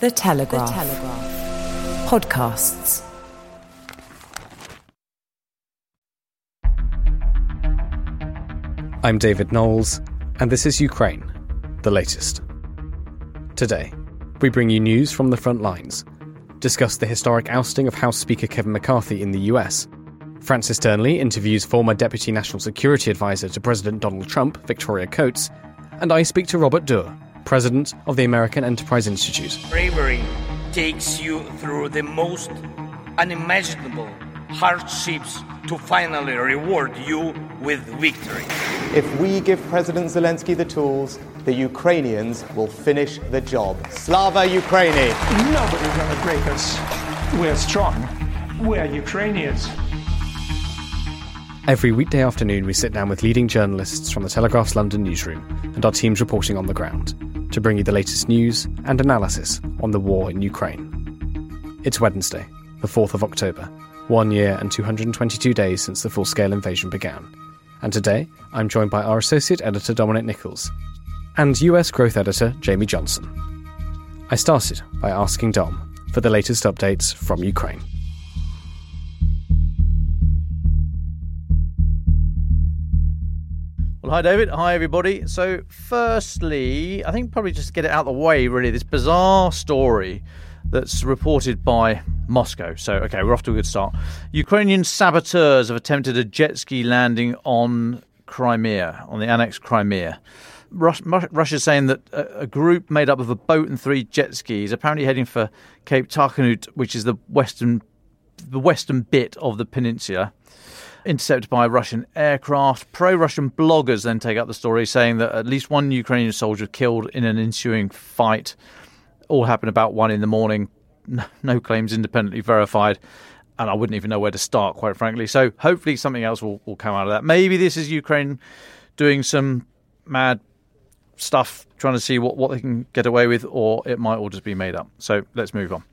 The Telegraph. The Telegraph. Podcasts. I'm David Knowles, and this is Ukraine, the latest. Today, we bring you news from the front lines, discuss the historic ousting of House Speaker Kevin McCarthy in the US. Francis Dearnley interviews former Deputy National Security Advisor to President Donald Trump, Victoria Coates, and I speak to Robert Doar, President of the American Enterprise Institute. Bravery takes you through the most unimaginable hardships to finally reward you with victory. If we give President Zelensky the tools, the Ukrainians will finish the job. Slava Ukraini! Nobody's going to break us. We're strong. We're Ukrainians. Every weekday afternoon, we sit down with leading journalists from the Telegraph's London newsroom and our teams reporting on the ground to bring you the latest news and analysis on the war in Ukraine. It's Wednesday, the 4th of October, one year and 222 days since the full scale invasion began. And today, I'm joined by our Associate Editor Dominic Nicholls, and US Growth Editor Jamie Johnson. I started by asking Dom for the latest updates from Ukraine. Well, hi, David. Hi, everybody. So, firstly, I think probably just get it out of the way, really, this bizarre story that's reported by Moscow. So, okay, we're off to a good start. Ukrainian saboteurs have attempted a jet ski landing on Crimea, on the annexed Crimea. Russia's saying that a group made up of a boat and three jet skis, apparently heading for Cape Tarkhanut, which is the western, the western bit of the peninsula, intercepted by Russian aircraft. Pro Russian bloggers then take up the story, saying that at least one Ukrainian soldier killed in an ensuing fight. All happened about one in the morning. No claims independently verified. And I wouldn't even know where to start, quite frankly. So hopefully something else will, will come out of that. Maybe this is Ukraine doing some mad stuff, trying to see what, what they can get away with, or it might all just be made up. So let's move on.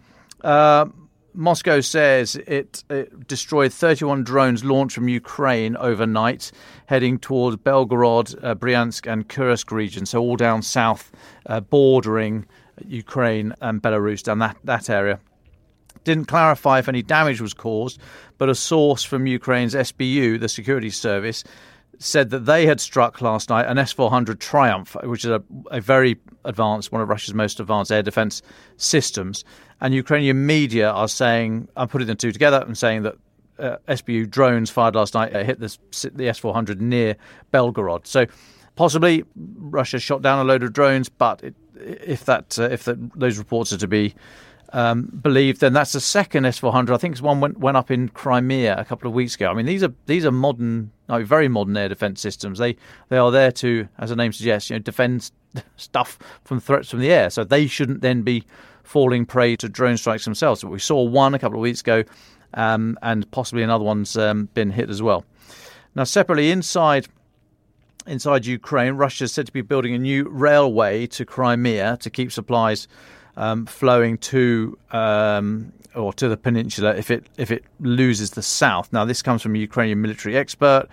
Uh, Moscow says it, it, destroyed 31 drones launched from Ukraine overnight, heading towards Belgorod, uh, Bryansk, and Kursk region. So all down south, uh, bordering Ukraine and Belarus, down that, that area. Didn't clarify if any damage was caused, but a source from Ukraine's SBU, the security service, said that they had struck last night an S 400 Triumph, which is a, a very advanced, one of Russia's most advanced air defense systems. And Ukrainian media are saying, I'm putting the two together and saying that uh, SBU drones fired last night uh, hit the, the S 400 near Belgorod. So possibly Russia shot down a load of drones, but it, if that uh, if those reports are to be um, believed, then that's the second S400. I think it's one went went up in Crimea a couple of weeks ago. I mean, these are these are modern, very modern air defense systems. They they are there to, as the name suggests, you know, defend stuff from threats from the air. So they shouldn't then be falling prey to drone strikes themselves. But we saw one a couple of weeks ago, um, and possibly another one's um, been hit as well. Now, separately inside inside Ukraine, Russia is said to be building a new railway to Crimea to keep supplies um, flowing to um, or to the peninsula if it if it loses the south. Now, this comes from a Ukrainian military expert.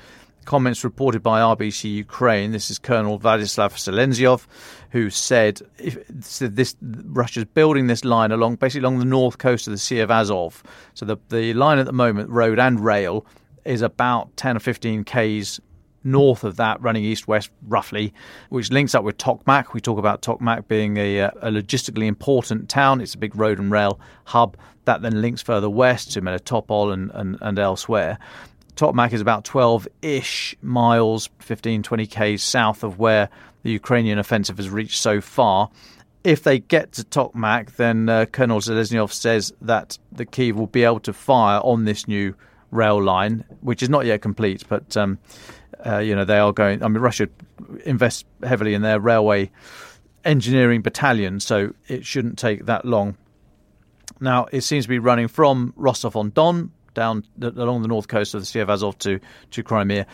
Comments reported by RBC Ukraine. This is Colonel Vladislav Seleznyov, who said, if, said this Russia's building this line along basically along the north coast of the Sea of Azov. So the the line at the moment, road and rail, is about 10 or 15 k's north of that, running east west roughly, which links up with Tokmak. We talk about Tokmak being a, uh, a, logistically important town. It's a big road and rail hub that then links further west to Melitopol and, and, and elsewhere. Tokmak is about 12 ish miles, 15, 20 k's south of where the Ukrainian offensive has reached so far. If they get to Tokmak, then uh, Colonel Seleznyov says that the Kiev will be able to fire on this new rail line, which is not yet complete, but um, uh, you know, they are going. I mean, Russia invests heavily in their railway engineering battalion, so it shouldn't take that long. Now, it seems to be running from Rostov on Don down along the north coast of the Sea of Azov to, to Crimea.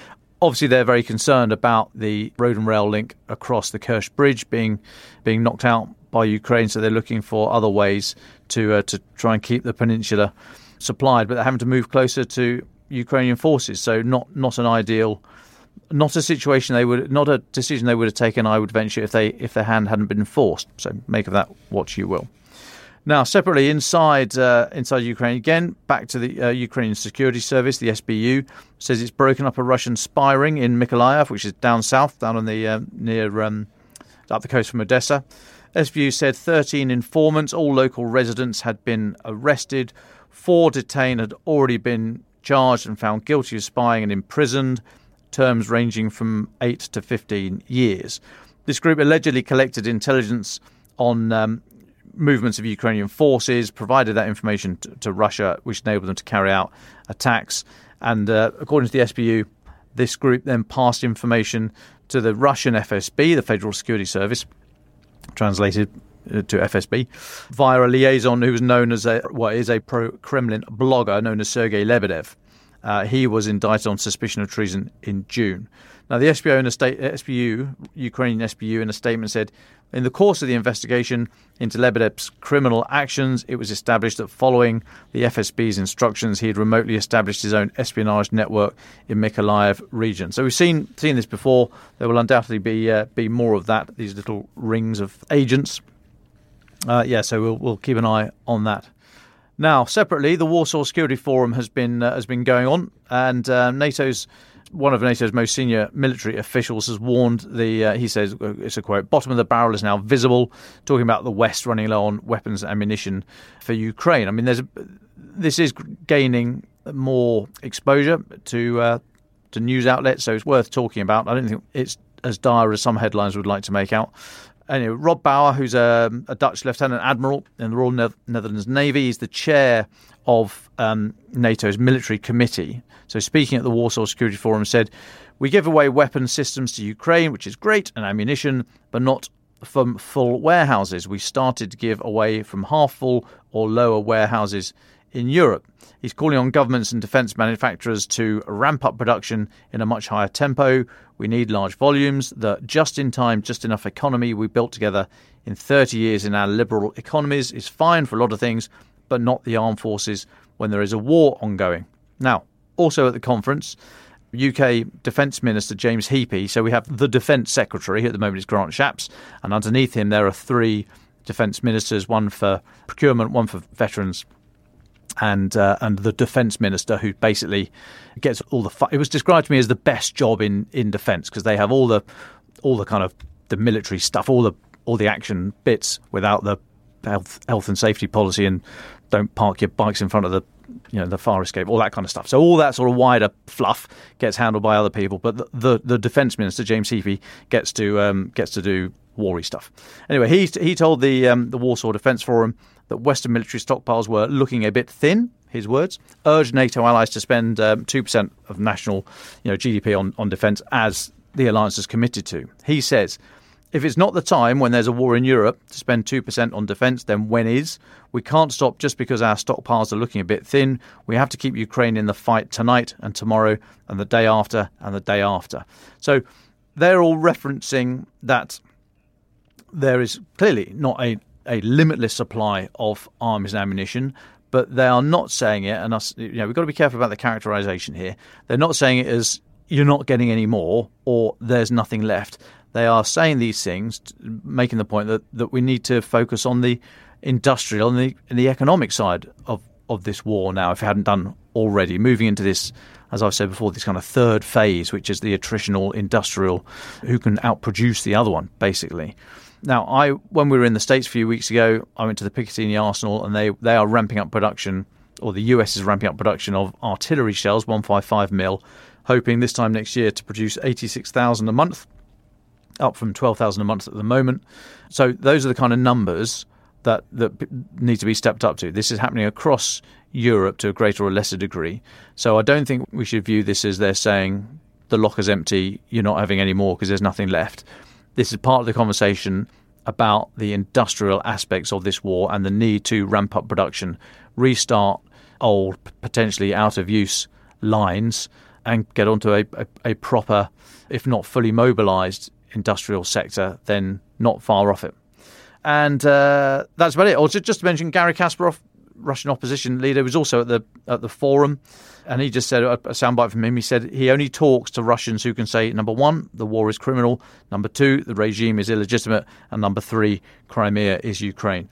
Obviously, they're very concerned about the road and rail link across the Kerch Bridge being being knocked out by Ukraine, so they're looking for other ways to uh, to try and keep the peninsula supplied, but they're having to move closer to Ukrainian forces. So, not not an ideal not a situation they would, not a decision they would have taken. I would venture if they if their hand hadn't been forced. So make of that what you will. Now, separately inside uh, inside Ukraine again, back to the uh, Ukrainian Security Service, the SBU says it's broken up a Russian spy ring in Mykolaiv, which is down south, down on the uh, near um, up the coast from Odessa. SBU said 13 informants, all local residents, had been arrested. Four detained had already been charged and found guilty of spying and imprisoned, terms ranging from 8 to 15 years. This group allegedly collected intelligence on um, movements of Ukrainian forces, provided that information to, to, Russia, which enabled them to carry out attacks. And uh, according to the SBU, this group then passed information to the Russian FSB, the Federal Security Service, translated uh, to FSB, via a liaison who was known as a what is a pro-Kremlin blogger known as Sergei Lebedev. Uh, he was indicted on suspicion of treason in June. Now, the SBU, in a state, SBU, Ukrainian SBU, in a statement said, in the course of the investigation into Lebedev's criminal actions, it was established that following the FSB's instructions, he had remotely established his own espionage network in Mykolaiv region. So we've seen seen this before. There will undoubtedly be uh, be more of that. These little rings of agents. Uh, yeah, so we'll we'll keep an eye on that. Now, separately, the Warsaw Security Forum has been uh, has been going on, and uh, NATO's one of NATO's most senior military officials has warned the, uh, he says, uh, it's a quote, bottom of the barrel is now visible, talking about the West running low on weapons and ammunition for Ukraine. I mean, there's a, this is gaining more exposure to uh, to news outlets, so it's worth talking about. I don't think it's as dire as some headlines would like to make out. Anyway, Rob Bauer, who's a, a Dutch lieutenant admiral in the Royal ne- Netherlands Navy, is the chair of um, NATO's military committee. So, speaking at the Warsaw Security Forum, said, "We give away weapon systems to Ukraine, which is great, and ammunition, but not from full warehouses. We started to give away from half full or lower warehouses in Europe. He's calling on governments and defence manufacturers to ramp up production in a much higher tempo. We need large volumes. The just in time, just enough economy we built together in 30 years in our liberal economies is fine for a lot of things, but not the armed forces when there is a war ongoing. Now, also at the conference, UK Defence Minister James Heappey. So we have the Defence Secretary at the moment is Grant Shapps, and underneath him there are three Defence Ministers, one for procurement, one for veterans, and uh, and the Defence Minister, who basically gets all the. Fu- it was described to me as the best job in in defence because they have all the all the kind of the military stuff, all the all the action bits without the health health and safety policy and don't park your bikes in front of the you know the fire escape, all that kind of stuff. So all that sort of wider fluff gets handled by other people, but the the, the defence minister James Heappey gets to um, gets to do wary stuff. Anyway, he he told the um, the Warsaw Defence Forum that Western military stockpiles were looking a bit thin. His words urged NATO allies to spend um, two um, percent of national you know GDP on on defence as the alliance is committed to. He says if it's not the time when there's a war in Europe to spend 2% on defence, then when is? We can't stop just because our stockpiles are looking a bit thin. We have to keep Ukraine in the fight tonight and tomorrow and the day after and the day after. So they're all referencing that there is clearly not a, a limitless supply of arms and ammunition, but they are not saying it, and us, you know, we've got to be careful about the characterization here. They're not saying it as you're not getting any more or there's nothing left they are saying these things, making the point that, that we need to focus on the industrial and the, and the economic side of, of this war now, if it hadn't done already, moving into this, as I've said before, this kind of third phase, which is the attritional industrial, who can outproduce the other one, basically. Now, I when we were in the States a few weeks ago, I went to the Picatinny Arsenal, and they, they are ramping up production, or the US is ramping up production of artillery shells, 155 mil, hoping this time next year to produce 86,000 a month up from 12,000 a month at the moment. So those are the kind of numbers that that need to be stepped up to. This is happening across Europe to a greater or lesser degree. So I don't think we should view this as they're saying the locker's empty, you're not having any more because there's nothing left. This is part of the conversation about the industrial aspects of this war and the need to ramp up production, restart old, potentially out of use lines, and get onto a, a, a proper, if not fully mobilized, industrial sector, then not far off it. And uh, that's about it. Or just to mention, Gary Kasparov, Russian opposition leader, was also at the at the forum, and he just said a, soundbite from him. He said he only talks to Russians who can say number one, the war is criminal; number two, the regime is illegitimate; and number three, Crimea is Ukraine.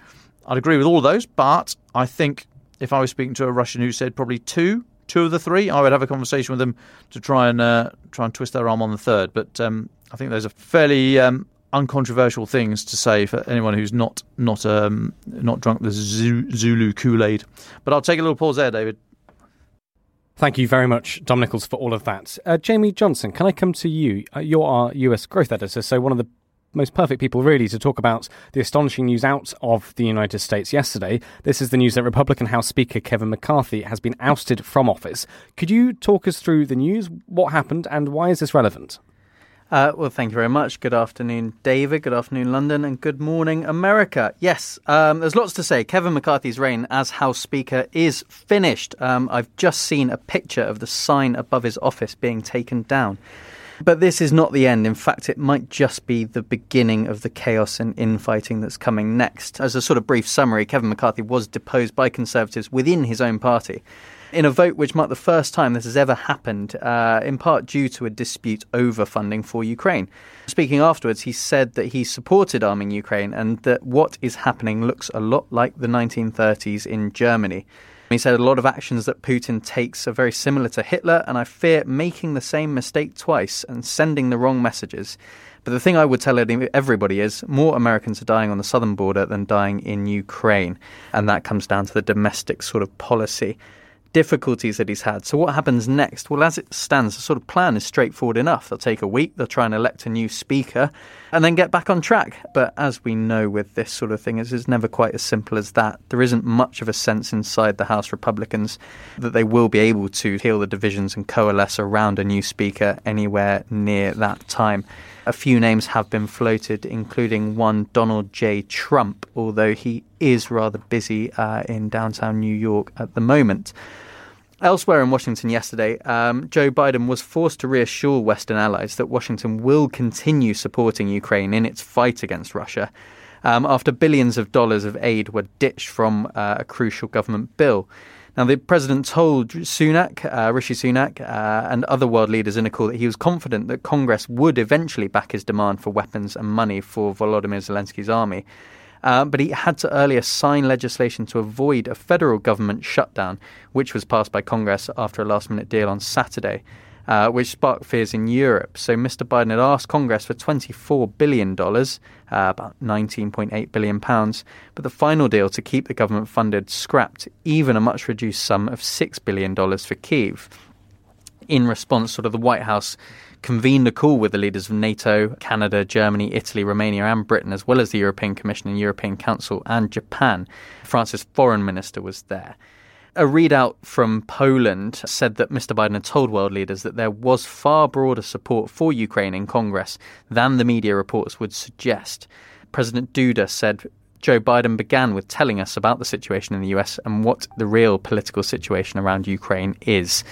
I'd agree with all of those, but I think if I was speaking to a Russian who said probably two, two of the three, I would have a conversation with them to try and uh, try and twist their arm on the third. But um, I think those are fairly um, uncontroversial things to say for anyone who's not not um, not drunk the Zulu Kool Aid. But I'll take a little pause there, David. Thank you very much, Dom Nicholls, for all of that. Uh, Jamie Johnson, can I come to you? Uh, you're our US growth editor, so one of the most perfect people, really, to talk about the astonishing news out of the United States yesterday. This is the news that Republican House Speaker Kevin McCarthy has been ousted from office. Could you talk us through the news? What happened, and why is this relevant? Uh, well, thank you very much. Good afternoon, David. Good afternoon, London. And good morning, America. Yes, um, there's lots to say. Kevin McCarthy's reign as House Speaker is finished. Um, I've just seen a picture of the sign above his office being taken down. But this is not the end. In fact, it might just be the beginning of the chaos and infighting that's coming next. As a sort of brief summary, Kevin McCarthy was deposed by Conservatives within his own party in a vote which marked the first time this has ever happened, uh, in part due to a dispute over funding for Ukraine. Speaking afterwards, he said that he supported arming Ukraine and that what is happening looks a lot like the 1930s in Germany. He said a lot of actions that Putin takes are very similar to Hitler, and I fear making the same mistake twice and sending the wrong messages. But the thing I would tell everybody is more Americans are dying on the southern border than dying in Ukraine. And that comes down to the domestic sort of policy difficulties that he's had. So what happens next? Well, as it stands, the sort of plan is straightforward enough. They'll take a week, they'll try and elect a new speaker, and then get back on track. But as we know with this sort of thing, it's never quite as simple as that. There isn't much of a sense inside the House Republicans that they will be able to heal the divisions and coalesce around a new speaker anywhere near that time. A few names have been floated, including one Donald J. Trump, although he is rather busy uh, in downtown New York at the moment. Elsewhere in Washington yesterday, um, Joe Biden was forced to reassure Western allies that Washington will continue supporting Ukraine in its fight against Russia um, after billions of dollars of aid were ditched from uh, a crucial government bill. Now, the president told Sunak, uh, Rishi Sunak, uh, and other world leaders in a call that he was confident that Congress would eventually back his demand for weapons and money for Volodymyr Zelensky's army. Uh, but he had to earlier sign legislation to avoid a federal government shutdown, which was passed by Congress after a last minute deal on Saturday uh, which sparked fears in Europe. So Mr. Biden had asked Congress for $24 billion, uh, about £19.8 billion, but the final deal to keep the government funded scrapped even a much reduced sum of $6 billion for Kiev. In response, sort of the White House convened a call with the leaders of NATO, Canada, Germany, Italy, Romania, and Britain, as well as the European Commission and European Council and Japan. France's foreign minister was there. A readout from Poland said that Mr. Biden had told world leaders that there was far broader support for Ukraine in Congress than the media reports would suggest. President Duda said Joe Biden began with telling us about the situation in the US and what the real political situation around Ukraine is.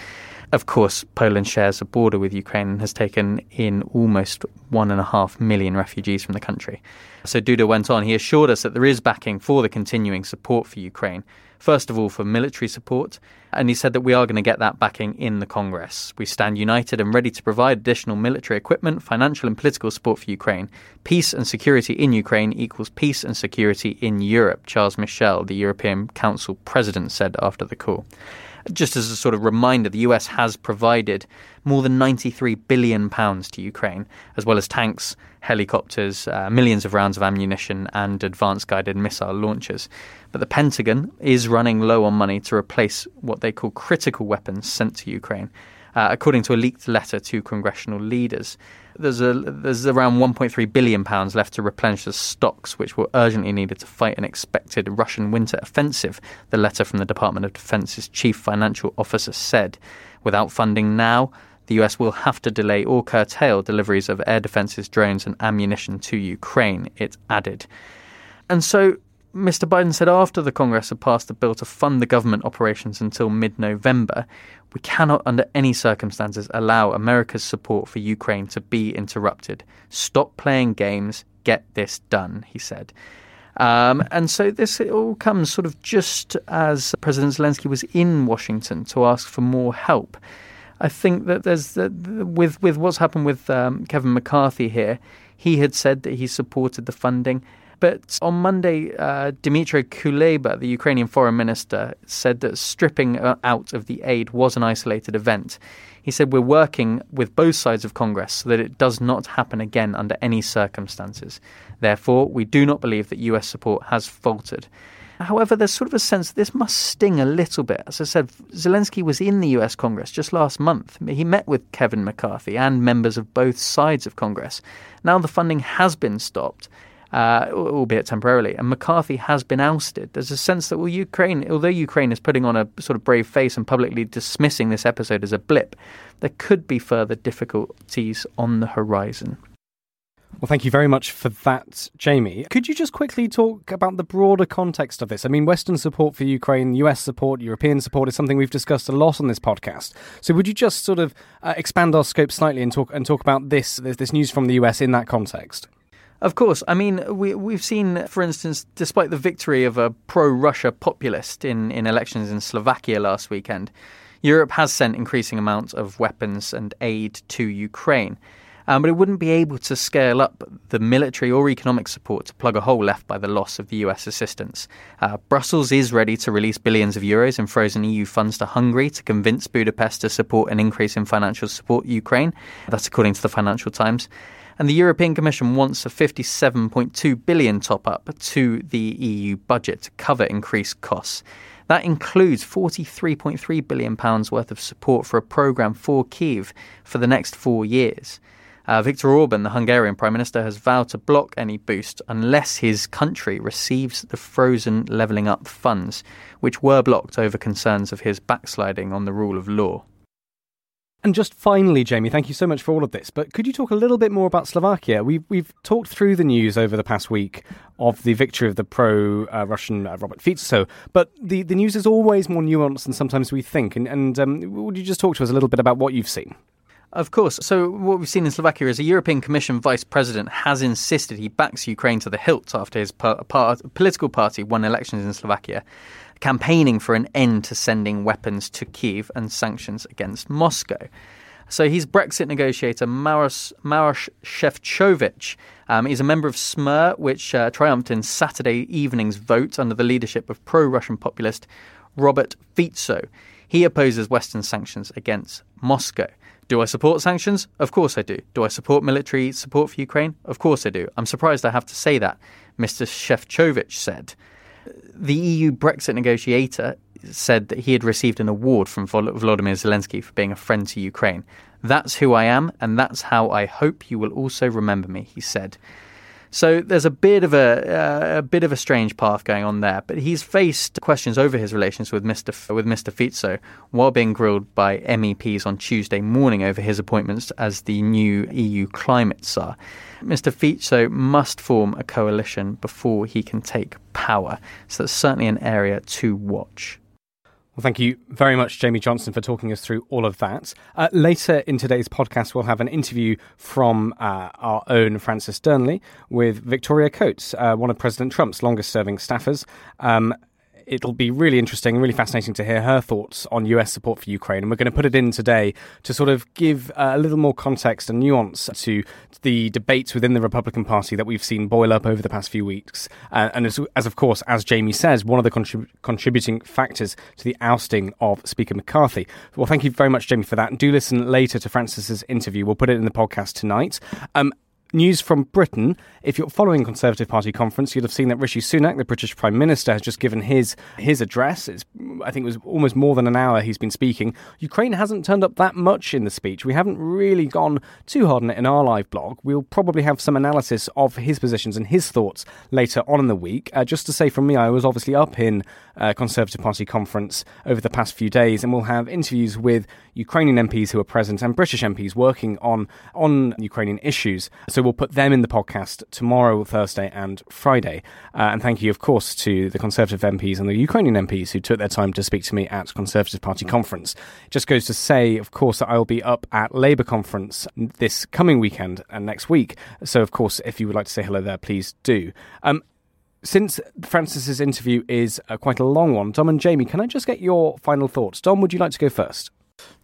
Of course, Poland shares a border with Ukraine and has taken in almost one and a half million refugees from the country. So Duda went on, he assured us that there is backing for the continuing support for Ukraine first of all for military support, and he said that we are going to get that backing in the Congress. We stand united and ready to provide additional military equipment, financial and political support for Ukraine. Peace and security in Ukraine equals peace and security in Europe, Charles Michel, the European Council president, said after the call. Just as a sort of reminder, the US has provided more than 93 billion pounds to Ukraine, as well as tanks, helicopters, uh, millions of rounds of ammunition, and advanced guided missile launchers. But the Pentagon is running low on money to replace what they call critical weapons sent to Ukraine. Uh, according to a leaked letter to congressional leaders, there's a there's around 1.3 billion pounds left to replenish the stocks, which were urgently needed to fight an expected Russian winter offensive. The letter from the Department of Defense's chief financial officer said, "Without funding now." The US will have to delay or curtail deliveries of air defences, drones, and ammunition to Ukraine, it added. And so Mr. Biden said after the Congress had passed a bill to fund the government operations until mid November, we cannot, under any circumstances, allow America's support for Ukraine to be interrupted. Stop playing games, get this done, he said. Um, and so this all comes sort of just as President Zelensky was in Washington to ask for more help. I think that there's the, with with what's happened with um, Kevin McCarthy here. He had said that he supported the funding But on Monday, uh, Dmytro Kuleba, the Ukrainian foreign minister, said that stripping uh, out of the aid was an isolated event. He said, We're working with both sides of Congress so that it does not happen again under any circumstances. Therefore, we do not believe that US support has faltered. However, there's sort of a sense that this must sting a little bit. As I said, Zelensky was in the US Congress just last month. He met with Kevin McCarthy and members of both sides of Congress. Now the funding has been stopped. Uh, albeit temporarily, and McCarthy has been ousted. There's a sense that, well, Ukraine, although Ukraine is putting on a sort of brave face and publicly dismissing this episode as a blip, there could be further difficulties on the horizon. Well, thank you very much for that, Jamie. Could you just quickly talk about the broader context of this? I mean, Western support for Ukraine, US support, European support is something we've discussed a lot on this podcast. So, would you just sort of uh, expand our scope slightly and talk and talk about this this news from the US in that context? Of course. I mean, we, we've seen, for instance, despite the victory of a pro Russia populist in, in elections in Slovakia last weekend, Europe has sent increasing amounts of weapons and aid to Ukraine um, but it wouldn't be able to scale up the military or economic support to plug a hole left by the loss of the US assistance. Uh, Brussels is ready to release billions of euros in frozen EU funds to Hungary to convince Budapest to support an increase in financial support Ukraine. That's according to the Financial Times. And the European Commission wants a 57.2 billion top up to the EU budget to cover increased costs. That includes 43.3 billion pounds worth of support for a program for Kiev for the next 4 years. Uh, Viktor Orban, the Hungarian Prime Minister, has vowed to block any boost unless his country receives the frozen levelling up funds, which were blocked over concerns of his backsliding on the rule of law. And just finally, Jamie, thank you so much for all of this. But could you talk a little bit more about Slovakia? We've, we've talked through the news over the past week of the victory of the pro uh, Russian uh, Robert Fico, but the, the news is always more nuanced than sometimes we think. And, and um, would you just talk to us a little bit about what you've seen? Of course. So, what we've seen in Slovakia is a European Commission vice president has insisted he backs Ukraine to the hilt after his par- par- political party won elections in Slovakia, campaigning for an end to sending weapons to Kiev and sanctions against Moscow. So he's Brexit negotiator Maros, Maros Sefcovic. Um, he's a member of SMER, which uh, triumphed in Saturday evening's vote under the leadership of pro Russian populist Robert Fico. He opposes Western sanctions against Moscow. Do I support sanctions? Of course I do. Do I support military support for Ukraine? Of course I do. I'm surprised I have to say that, Mr. Sefcovic said. The EU Brexit negotiator said that he had received an award from Volodymyr Zelensky for being a friend to Ukraine. That's who I am, and that's how I hope you will also remember me, he said. So there's a bit of a uh, a bit of a strange path going on there. But he's faced questions over his relations with Mr. F- with Mr. Fico while being grilled by MEPs on Tuesday morning over his appointments as the new EU climate czar. Mr. Fico must form a coalition before he can take power. So that's certainly an area to watch. Well, thank you very much, Jamie Johnson, for talking us through all of that. Uh, later in today's podcast, we'll have an interview from uh, our own Francis Dearnley with Victoria Coates, uh, one of President Trump's longest serving staffers. Um, it'll be really interesting and really fascinating to hear her thoughts on US support for Ukraine. And we're going to put it in today to sort of give uh, a little more context and nuance to the debates within the Republican Party that we've seen boil up over the past few weeks. Uh, and as, as, of course, as Jamie says, one of the contrib- contributing factors to the ousting of Speaker McCarthy. Well, thank you very much, Jamie, for that. And do listen later to Francis's interview. We'll put it in the podcast tonight. Um, News from Britain. If you're following Conservative Party conference, you'll have seen that Rishi Sunak, the British Prime Minister, has just given his his address. It's, I think it was almost more than an hour he's been speaking. Ukraine hasn't turned up that much in the speech. We haven't really gone too hard on it in our live blog. We'll probably have some analysis of his positions and his thoughts later on in the week. Uh, just to say from me, I was obviously up in uh, Conservative Party conference over the past few days, and we'll have interviews with Ukrainian MPs who are present and British MPs working on on Ukrainian issues. So we'll put them in the podcast tomorrow, Thursday, and Friday. Uh, and thank you, of course, to the Conservative MPs and the Ukrainian MPs who took their time to speak to me at Conservative Party conference. Just goes to say, of course, that I will be up at Labour conference this coming weekend and next week. So, of course, if you would like to say hello there, please do. Um, since Francis's interview is uh, quite a long one, Dom and Jamie, can I just get your final thoughts? Dom, would you like to go first?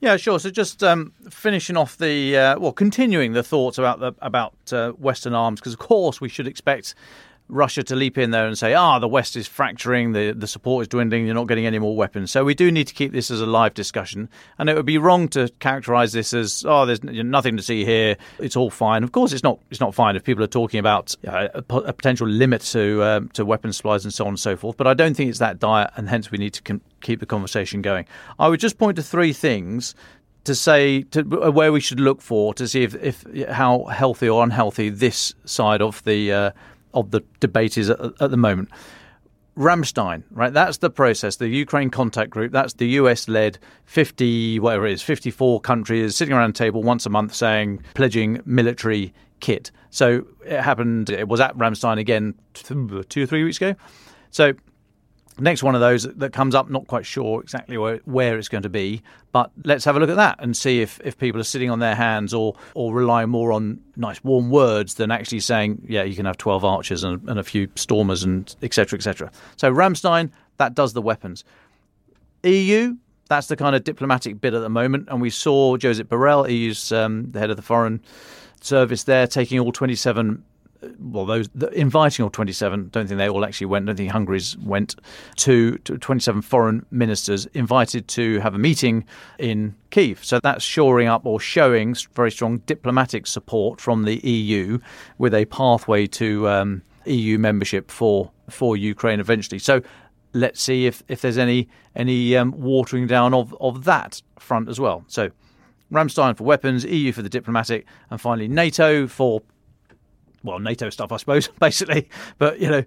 Yeah, sure. So just um, finishing off the uh, well, continuing the thoughts about the about uh, Western arms, because of course we should expect Russia to leap in there and say, ah, the West is fracturing, the, the support is dwindling, you're not getting any more weapons. So we do need to keep this as a live discussion. And it would be wrong to characterize this as, oh, there's nothing to see here, it's all fine. Of course, it's not It's not fine if people are talking about uh, a, a, potential limit to, um, to weapons supplies and so on and so forth. But I don't think it's that dire, and hence we need to com- keep the conversation going. I would just point to three things to say to where we should look for to see if, if how healthy or unhealthy this side of the uh, of the debate is at, at the moment. Ramstein, right? That's the process. The Ukraine contact group. That's the US led 50, whatever it is, 54 countries sitting around a table once a month saying, pledging military kit. So it happened, it was at Ramstein again two or three weeks ago. So Next one of those that comes up, not quite sure exactly where, where it's going to be, but let's have a look at that and see if, if people are sitting on their hands or, or relying more on nice warm words than actually saying, yeah, you can have 12 archers and, and a few stormers and etc. etc. So Ramstein, that does the weapons. EU, that's the kind of diplomatic bit at the moment. And we saw Josep Borrell, EU's um, the head of the foreign service there, taking all 27 well, those inviting all 27, don't think they all actually went, don't think Hungary's went, to, to 27 foreign ministers invited to have a meeting in Kiev. So that's shoring up or showing very strong diplomatic support from the EU with a pathway to um, EU membership for, for Ukraine eventually. So let's see if, if there's any any um, watering down of, of that front as well. So Ramstein for weapons, EU for the diplomatic, and finally NATO for well, NATO stuff, I suppose, basically. But you know,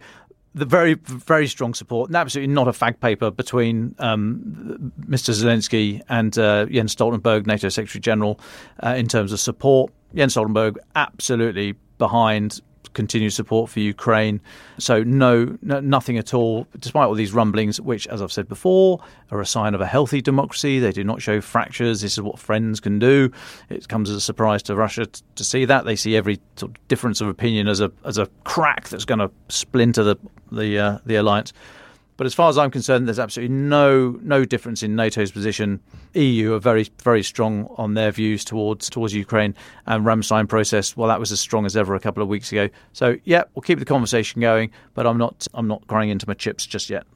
the very very strong support, and absolutely not a fag paper between um, Mr. Zelensky and uh, Jens Stoltenberg, NATO Secretary General, uh, in terms of support. Jens Stoltenberg absolutely behind continued support for Ukraine. So no, no, nothing at all, despite all these rumblings, which, as I've said before, are a sign of a healthy democracy. They do not show fractures. This is what friends can do. It comes as a surprise to Russia t- to see that. They see every sort of difference of opinion as a as a crack that's going to splinter the the uh, the alliance. But as far as I'm concerned, there's absolutely no no difference in NATO's position. EU are very very strong on their views towards towards Ukraine, and Ramstein process. Well, that was as strong as ever a couple of weeks ago. So yeah, we'll keep the conversation going, but I'm not I'm not crying into my chips just yet.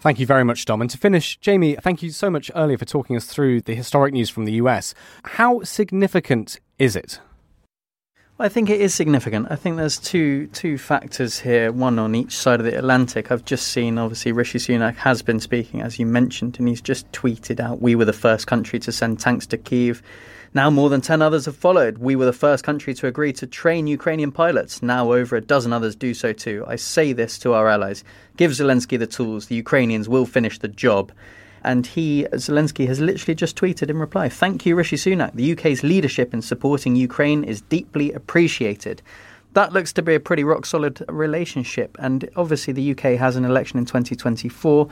Thank you very much, Dom. And to finish, Jamie, thank you so much earlier for talking us through the historic news from the US. How significant is it? I think it is significant. I think there's two two factors here, one on each side of the Atlantic. I've just seen, obviously, Rishi Sunak has been speaking, as you mentioned, and he's just tweeted out, "We were the first country to send tanks to Kiev." Now more than 10 others have followed. We were the first country to agree to train Ukrainian pilots. Now over a dozen others do so too. I say this to our allies. Give Zelensky the tools. The Ukrainians will finish the job. And he, Zelensky, has literally just tweeted in reply Thank you, Rishi Sunak. The UK's leadership in supporting Ukraine is deeply appreciated. That looks to be a pretty rock solid relationship. And obviously, the UK has an election in 2024.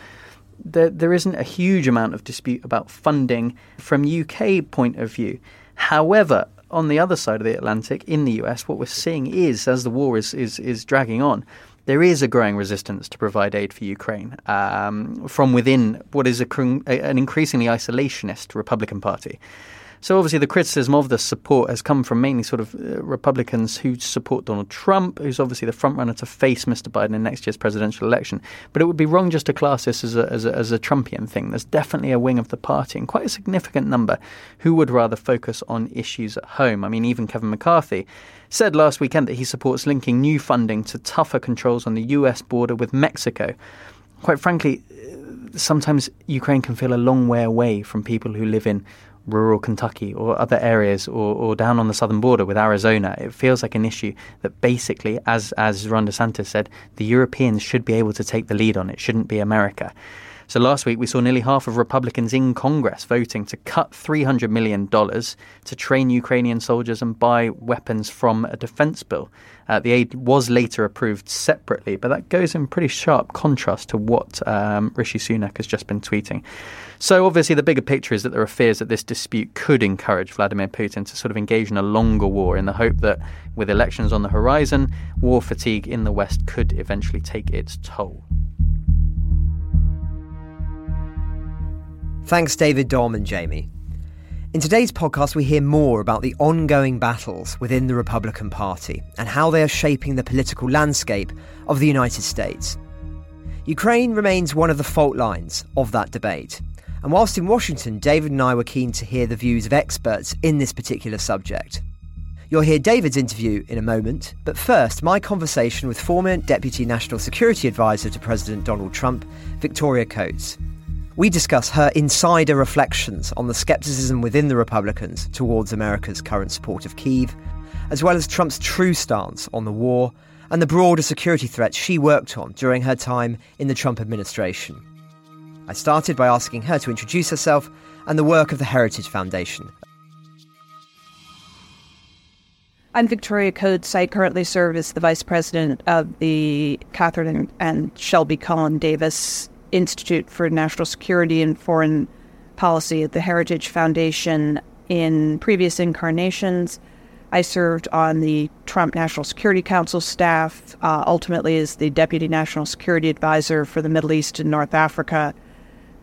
There, there isn't a huge amount of dispute about funding from UK point of view. However, on the other side of the Atlantic, in the US, what we're seeing is, as the war is, is, is dragging on, there is a growing resistance to provide aid for Ukraine um, from within what is a, an increasingly isolationist Republican Party. So obviously, the criticism of the support has come from mainly sort of uh, Republicans who support Donald Trump, who's obviously the frontrunner to face Mr. Biden in next year's presidential election. But it would be wrong just to class this as a, as a, as a Trumpian thing. There's definitely a wing of the party, and quite a significant number, who would rather focus on issues at home. I mean, even Kevin McCarthy said last weekend that he supports linking new funding to tougher controls on the US border with Mexico. Quite frankly, sometimes Ukraine can feel a long way away from people who live in rural Kentucky or other areas or, or down on the southern border with Arizona. It feels like an issue that basically, as, as Ron DeSantis said, the Europeans should be able to take the lead on. It shouldn't be America. So last week we saw nearly half of Republicans in Congress voting to cut $300 million to train Ukrainian soldiers and buy weapons from a defense bill. Uh, the aid was later approved separately, but that goes in pretty sharp contrast to what um, Rishi Sunak has just been tweeting. So obviously the bigger picture is that there are fears that this dispute could encourage Vladimir Putin to sort of engage in a longer war in the hope that with elections on the horizon, war fatigue in the West could eventually take its toll. Thanks, David, Dom, and Jamie. In today's podcast, we hear more about the ongoing battles within the Republican Party and how they are shaping the political landscape of the United States. Ukraine remains one of the fault lines of that debate. And whilst in Washington, David and I were keen to hear the views of experts in this particular subject. You'll hear David's interview in a moment, but first, my conversation with former Deputy National Security Advisor to President Donald Trump, Victoria Coates. We discuss her insider reflections on the skepticism within the Republicans towards America's current support of Kiev, as well as Trump's true stance on the war and the broader security threats she worked on during her time in the Trump administration. I started by asking her to introduce herself and the work of the Heritage Foundation, I'm Victoria Coates. I currently serve as the vice president of the Kathryn and Shelby Cullom Davis Institute for National Security and Foreign Policy at the Heritage Foundation. In previous incarnations, I served on the Trump National Security Council staff, uh, ultimately as the Deputy National Security Advisor for the Middle East and North Africa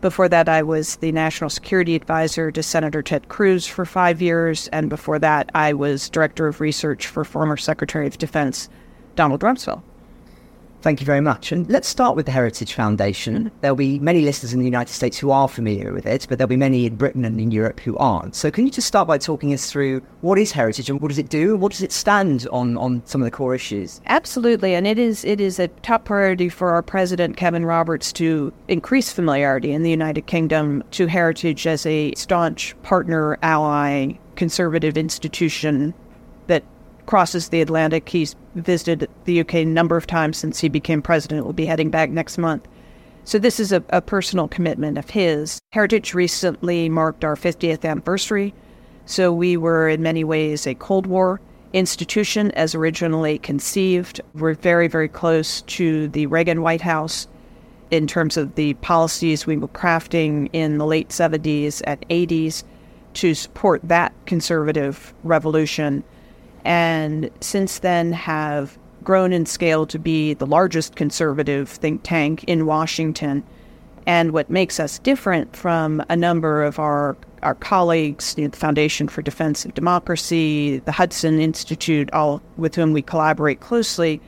before that, I was the national security advisor to Senator Ted Cruz for five years. And before that, I was director of research for former Secretary of Defense Donald Rumsfeld. Thank you very much. And let's start with the Heritage Foundation. There'll be many listeners in the United States who are familiar with it, but there'll be many in Britain and in Europe who aren't. So, can you just start by talking us through what is Heritage and what does it do? and What does it stand on on some of the core issues? Absolutely, and it is it is a top priority for our president Kevin Roberts to increase familiarity in the United Kingdom to Heritage as a staunch partner, ally, conservative institution that crosses the Atlantic. He's visited the UK a number of times since he became president. Will be heading back next month. So this is a, a personal commitment of his. Heritage recently marked our 50th anniversary. So we were in many ways a Cold War institution as originally conceived. We're very, very close to the Reagan White House in terms of the policies we were crafting in the late 70s and 80s to support that conservative revolution and since then have grown in scale to be the largest conservative think tank in Washington. And what makes us different from a number of our, our colleagues, you know, the Foundation for Defense of Democracy, the Hudson Institute, all with whom we collaborate closely,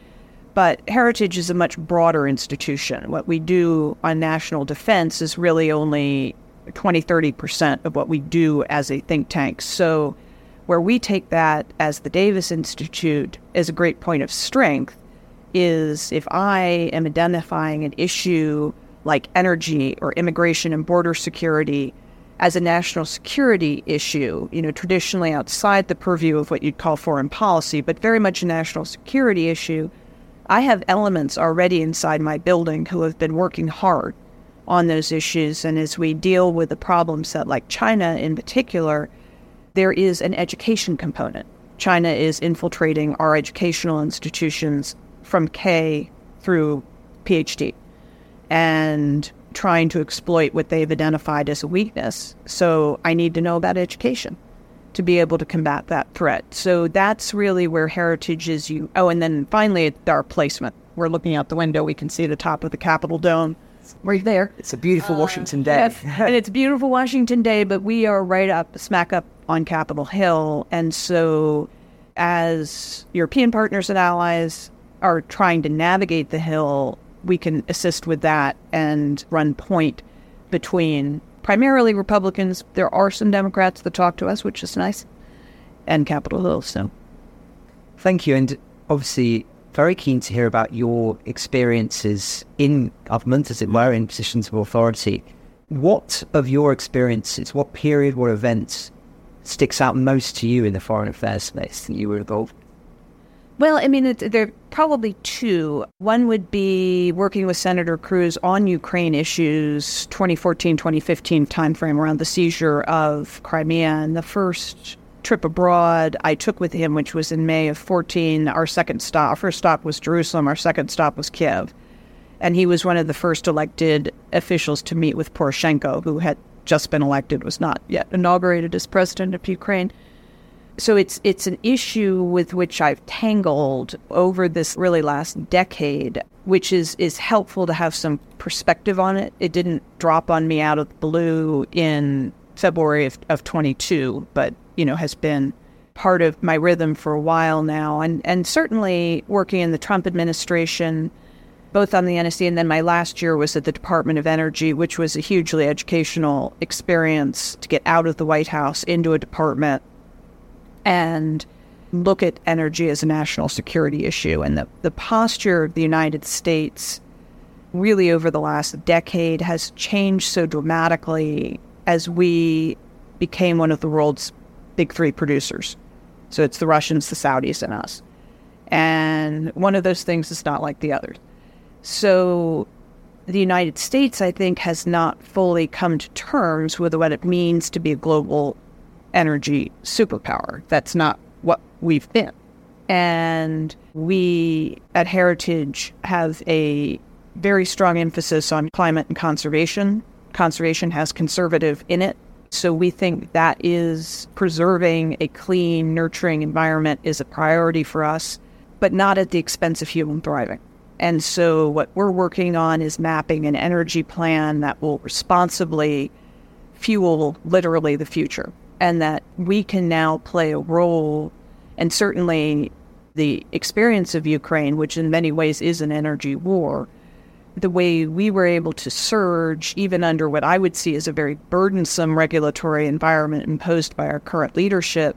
but Heritage is a much broader institution. What we do on national defense is really only 20, 30% of what we do as a think tank. So where we take that as the Davis Institute as a great point of strength is if I am identifying an issue like energy or immigration and border security as a national security issue, you know, traditionally outside the purview of what you'd call foreign policy, but very much a national security issue, I have elements already inside my building who have been working hard on those issues. And as we deal with the problem set like China in particular, there is an education component. China is infiltrating our educational institutions from K through PhD and trying to exploit what they've identified as a weakness. So I need to know about education to be able to combat that threat. So that's really where heritage is you oh and then finally our placement. We're looking out the window, we can see the top of the Capitol dome. We're there. It's a beautiful uh, Washington day. and it's a beautiful Washington day, but we are right up smack up on Capitol Hill. And so, as European partners and allies are trying to navigate the Hill, we can assist with that and run point between primarily Republicans. There are some Democrats that talk to us, which is nice, and Capitol Hill. So, thank you. And obviously, very keen to hear about your experiences in government, as it mm. were, in positions of authority. What of your experiences, what period, what events sticks out most to you in the foreign affairs space that you were involved? Well, I mean, it, there are probably two. One would be working with Senator Cruz on Ukraine issues, 2014, 2015 timeframe around the seizure of Crimea. And the first trip abroad I took with him, which was in May of 14, our second stop, our first stop was Jerusalem, our second stop was Kiev. And he was one of the first elected officials to meet with Poroshenko, who had just been elected, was not yet inaugurated as president of Ukraine. So it's it's an issue with which I've tangled over this really last decade, which is is helpful to have some perspective on it. It didn't drop on me out of the blue in February of, of 22, but, you know, has been part of my rhythm for a while now. And, and certainly working in the Trump administration, both on the NSC and then my last year was at the Department of Energy, which was a hugely educational experience to get out of the White House into a department and look at energy as a national security issue. And the, the posture of the United States really over the last decade has changed so dramatically as we became one of the world's big three producers. So it's the Russians, the Saudis, and us. And one of those things is not like the others. So the United States, I think, has not fully come to terms with what it means to be a global energy superpower. That's not what we've been. And we at Heritage have a very strong emphasis on climate and conservation. Conservation has conservative in it. So we think that is preserving a clean, nurturing environment is a priority for us, but not at the expense of human thriving. And so what we're working on is mapping an energy plan that will responsibly fuel literally the future and that we can now play a role and certainly the experience of Ukraine, which in many ways is an energy war, the way we were able to surge, even under what I would see as a very burdensome regulatory environment imposed by our current leadership,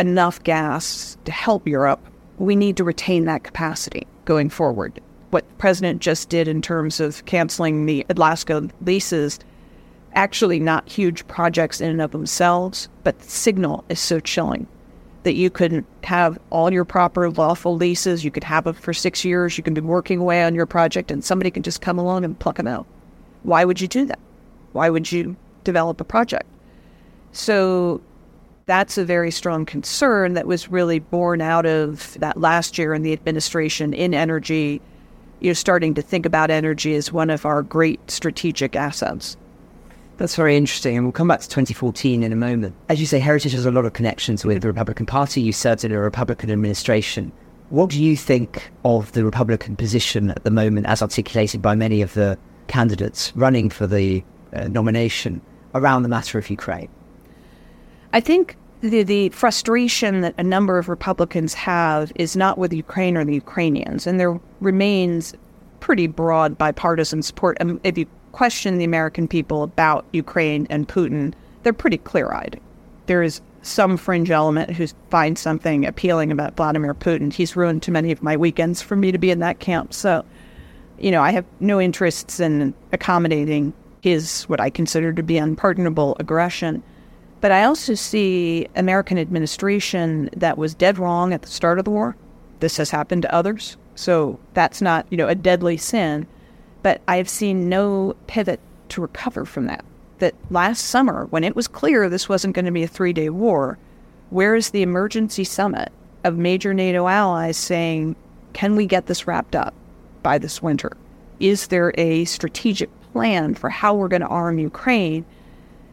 enough gas to help Europe, we need to retain that capacity going forward. What the president just did in terms of canceling the Alaska leases, actually not huge projects in and of themselves, but the signal is so chilling that you could have all your proper lawful leases. You could have them for six years. You can be working away on your project, and somebody can just come along and pluck them out. Why would you do that? Why would you develop a project? So that's a very strong concern that was really born out of that last year in the administration in energy. You're starting to think about energy as one of our great strategic assets. That's very interesting. And we'll come back to 2014 in a moment. As you say, Heritage has a lot of connections with the Republican Party. You served in a Republican administration. What do you think of the Republican position at the moment, as articulated by many of the candidates running for the uh, nomination around the matter of Ukraine? I think the, the frustration that a number of Republicans have is not with Ukraine or the Ukrainians, and there remains pretty broad bipartisan support. Um, question the American people about Ukraine and Putin, they're pretty clear eyed. There is some fringe element who finds something appealing about Vladimir Putin. He's ruined too many of my weekends for me to be in that camp. So, you know, I have no interests in accommodating his what I consider to be unpardonable aggression. But I also see American administration that was dead wrong at the start of the war. This has happened to others. So that's not, you know, a deadly sin. But I've seen no pivot to recover from that. That last summer, when it was clear this wasn't going to be a three day war, where is the emergency summit of major NATO allies saying, can we get this wrapped up by this winter? Is there a strategic plan for how we're going to arm Ukraine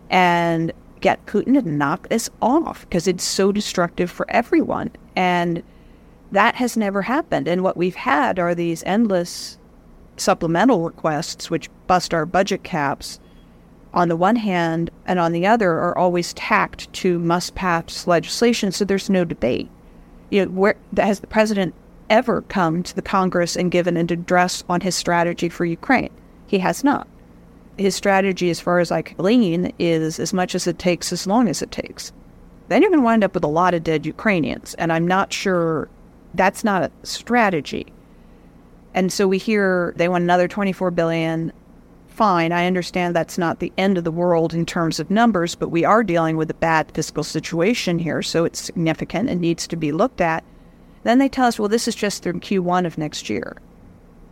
and get Putin to knock this off because it's so destructive for everyone? And that has never happened. And what we've had are these endless supplemental requests, which bust our budget caps, on the one hand, and on the other, are always tacked to must pass legislation, so there's no debate. You know, where has the president ever come to the Congress and given an address on his strategy for Ukraine? He has not. His strategy, as far as I can glean, is as much as it takes, as long as it takes. Then you're going to wind up with a lot of dead Ukrainians, and I'm not sure that's not a strategy. And so we hear they want another 24 billion. Fine, I understand that's not the end of the world in terms of numbers, but we are dealing with a bad fiscal situation here, so it's significant and needs to be looked at. Then they tell us, well, this is just through Q1 of next year.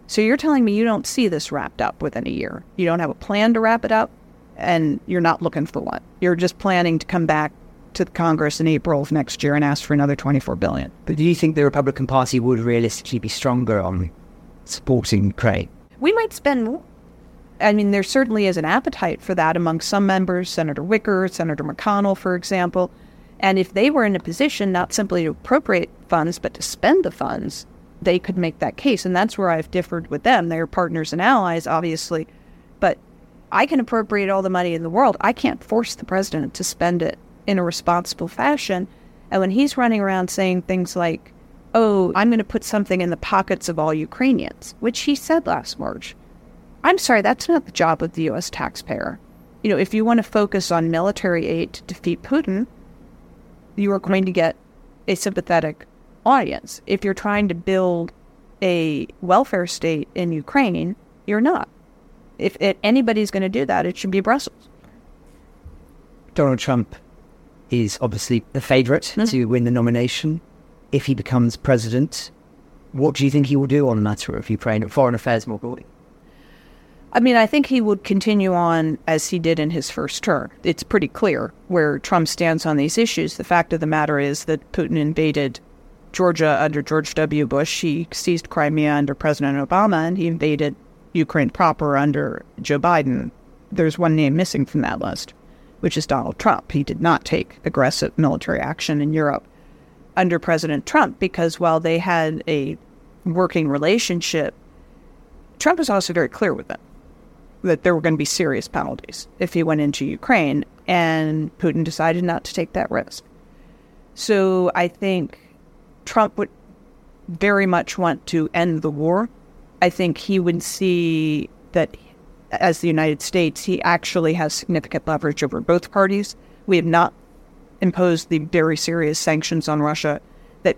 So you're telling me you don't see this wrapped up within a year. You don't have a plan to wrap it up, and you're not looking for one. You're just planning to come back to Congress in April of next year and ask for another 24 billion. But do you think the Republican Party would realistically be stronger on supporting Ukraine? We might spend more. I mean, there certainly is an appetite for that among some members, Senator Wicker, Senator McConnell, for example. And if they were in a position not simply to appropriate funds, but to spend the funds, they could make that case. And that's where I've differed with them. They're partners and allies, obviously. But I can appropriate all the money in the world. I can't force the president to spend it in a responsible fashion. And when he's running around saying things like, oh, I'm going to put something in the pockets of all Ukrainians, which he said last March, I'm sorry, that's not the job of the U.S. taxpayer. You know, if you want to focus on military aid to defeat Putin, you are going to get a sympathetic audience. If you're trying to build a welfare state in Ukraine, you're not. If it, anybody's going to do that, it should be Brussels. Donald Trump is obviously the favorite mm-hmm. to win the nomination. If he becomes president, what do you think he will do on the matter of Ukraine and foreign affairs more broadly? I mean, I think he would continue on as he did in his first term. It's pretty clear where Trump stands on these issues. The fact of the matter is that Putin invaded Georgia under George W. Bush. He seized Crimea under President Obama, and he invaded Ukraine proper under Joe Biden. There's one name missing from that list, which is Donald Trump. He did not take aggressive military action in Europe under President Trump because while they had a working relationship, Trump was also very clear with them that there were going to be serious penalties if he went into Ukraine, and Putin decided not to take that risk. So I think Trump would very much want to end the war. I think he would see that as the United States, he actually has significant leverage over both parties. We have not imposed the very serious sanctions on Russia that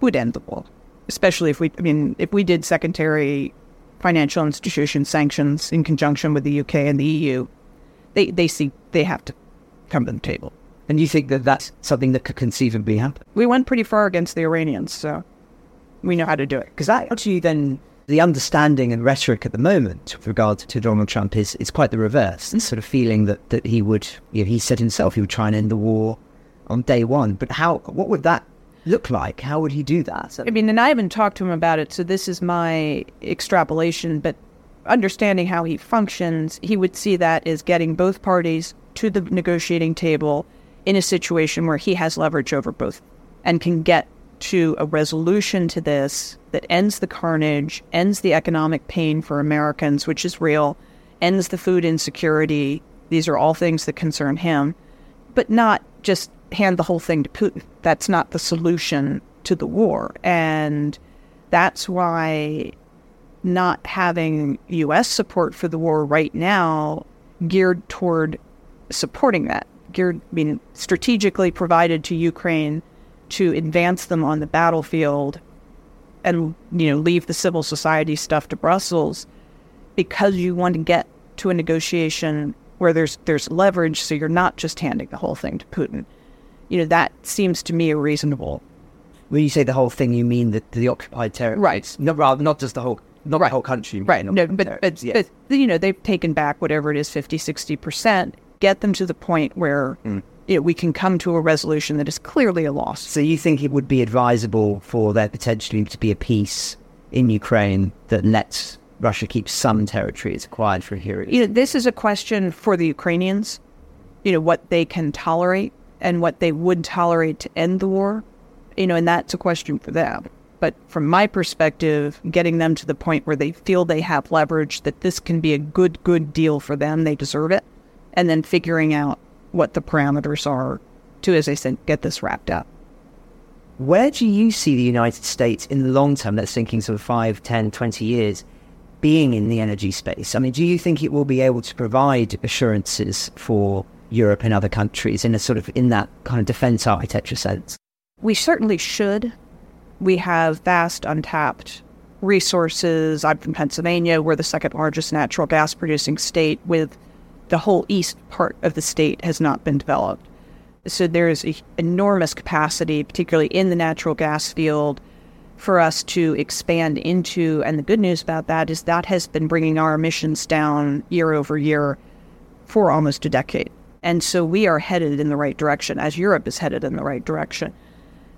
would end the war, especially if we, I mean, if we did secondary financial institution sanctions in conjunction with the UK and the EU, they, they see they have to come to the table. And you think that that's something that could conceivably happen? We went pretty far against the Iranians, so we know how to do it. Because actually, then the understanding and rhetoric at the moment with regard to Donald Trump is, is quite the reverse. It's sort of feeling that, that he would, you know, he said himself he would try and end the war on day one. But how, what would that look like? How would he do that? So, I mean, and I haven't talked to him about it, so this is my extrapolation, but understanding how he functions, he would see that as getting both parties to the negotiating table in a situation where he has leverage over both and can get to a resolution to this that ends the carnage, ends the economic pain for Americans, which is real, ends the food insecurity. These are all things that concern him, but not just hand the whole thing to Putin. That's not the solution to the war. And that's why not having U.S. support for the war right now geared toward supporting that, geared, I mean, strategically provided to Ukraine to advance them on the battlefield and, you know, leave the civil society stuff to Brussels because you want to get to a negotiation where there's there's leverage so you're not just handing the whole thing to Putin you know, that seems to me reasonable. When you say the whole thing, you mean the, the occupied territory, right? Not rather, not just the whole, not right. the whole country, right? No, but but, yeah. but you know, they've taken back whatever it is, 50, 60 percent. Get them to the point where mm. you know, we can come to a resolution that is clearly a loss. So you think it would be advisable for there potentially to be a peace in Ukraine that lets Russia keep some territory it's acquired for here. You know, this is a question for the Ukrainians. You know what they can tolerate and what they would tolerate to end the war, you know, and that's a question for them. But from my perspective, getting them to the point where they feel they have leverage, that this can be a good, good deal for them, they deserve it, and then figuring out what the parameters are to, as I said, get this wrapped up. Where do you see the United States in the long term, that's thinking sort of 5, 10, 20 years, being in the energy space? I mean, do you think it will be able to provide assurances for Europe and other countries in a sort of in that kind of defense architecture sense? We certainly should. We have vast untapped resources. I'm from Pennsylvania. We're the second largest natural gas producing state, with the whole east part of the state has not been developed. So there's enormous capacity, particularly in the natural gas field, for us to expand into. And the good news about that is that has been bringing our emissions down year over year for almost a decade. And so we are headed in the right direction, as Europe is headed in the right direction.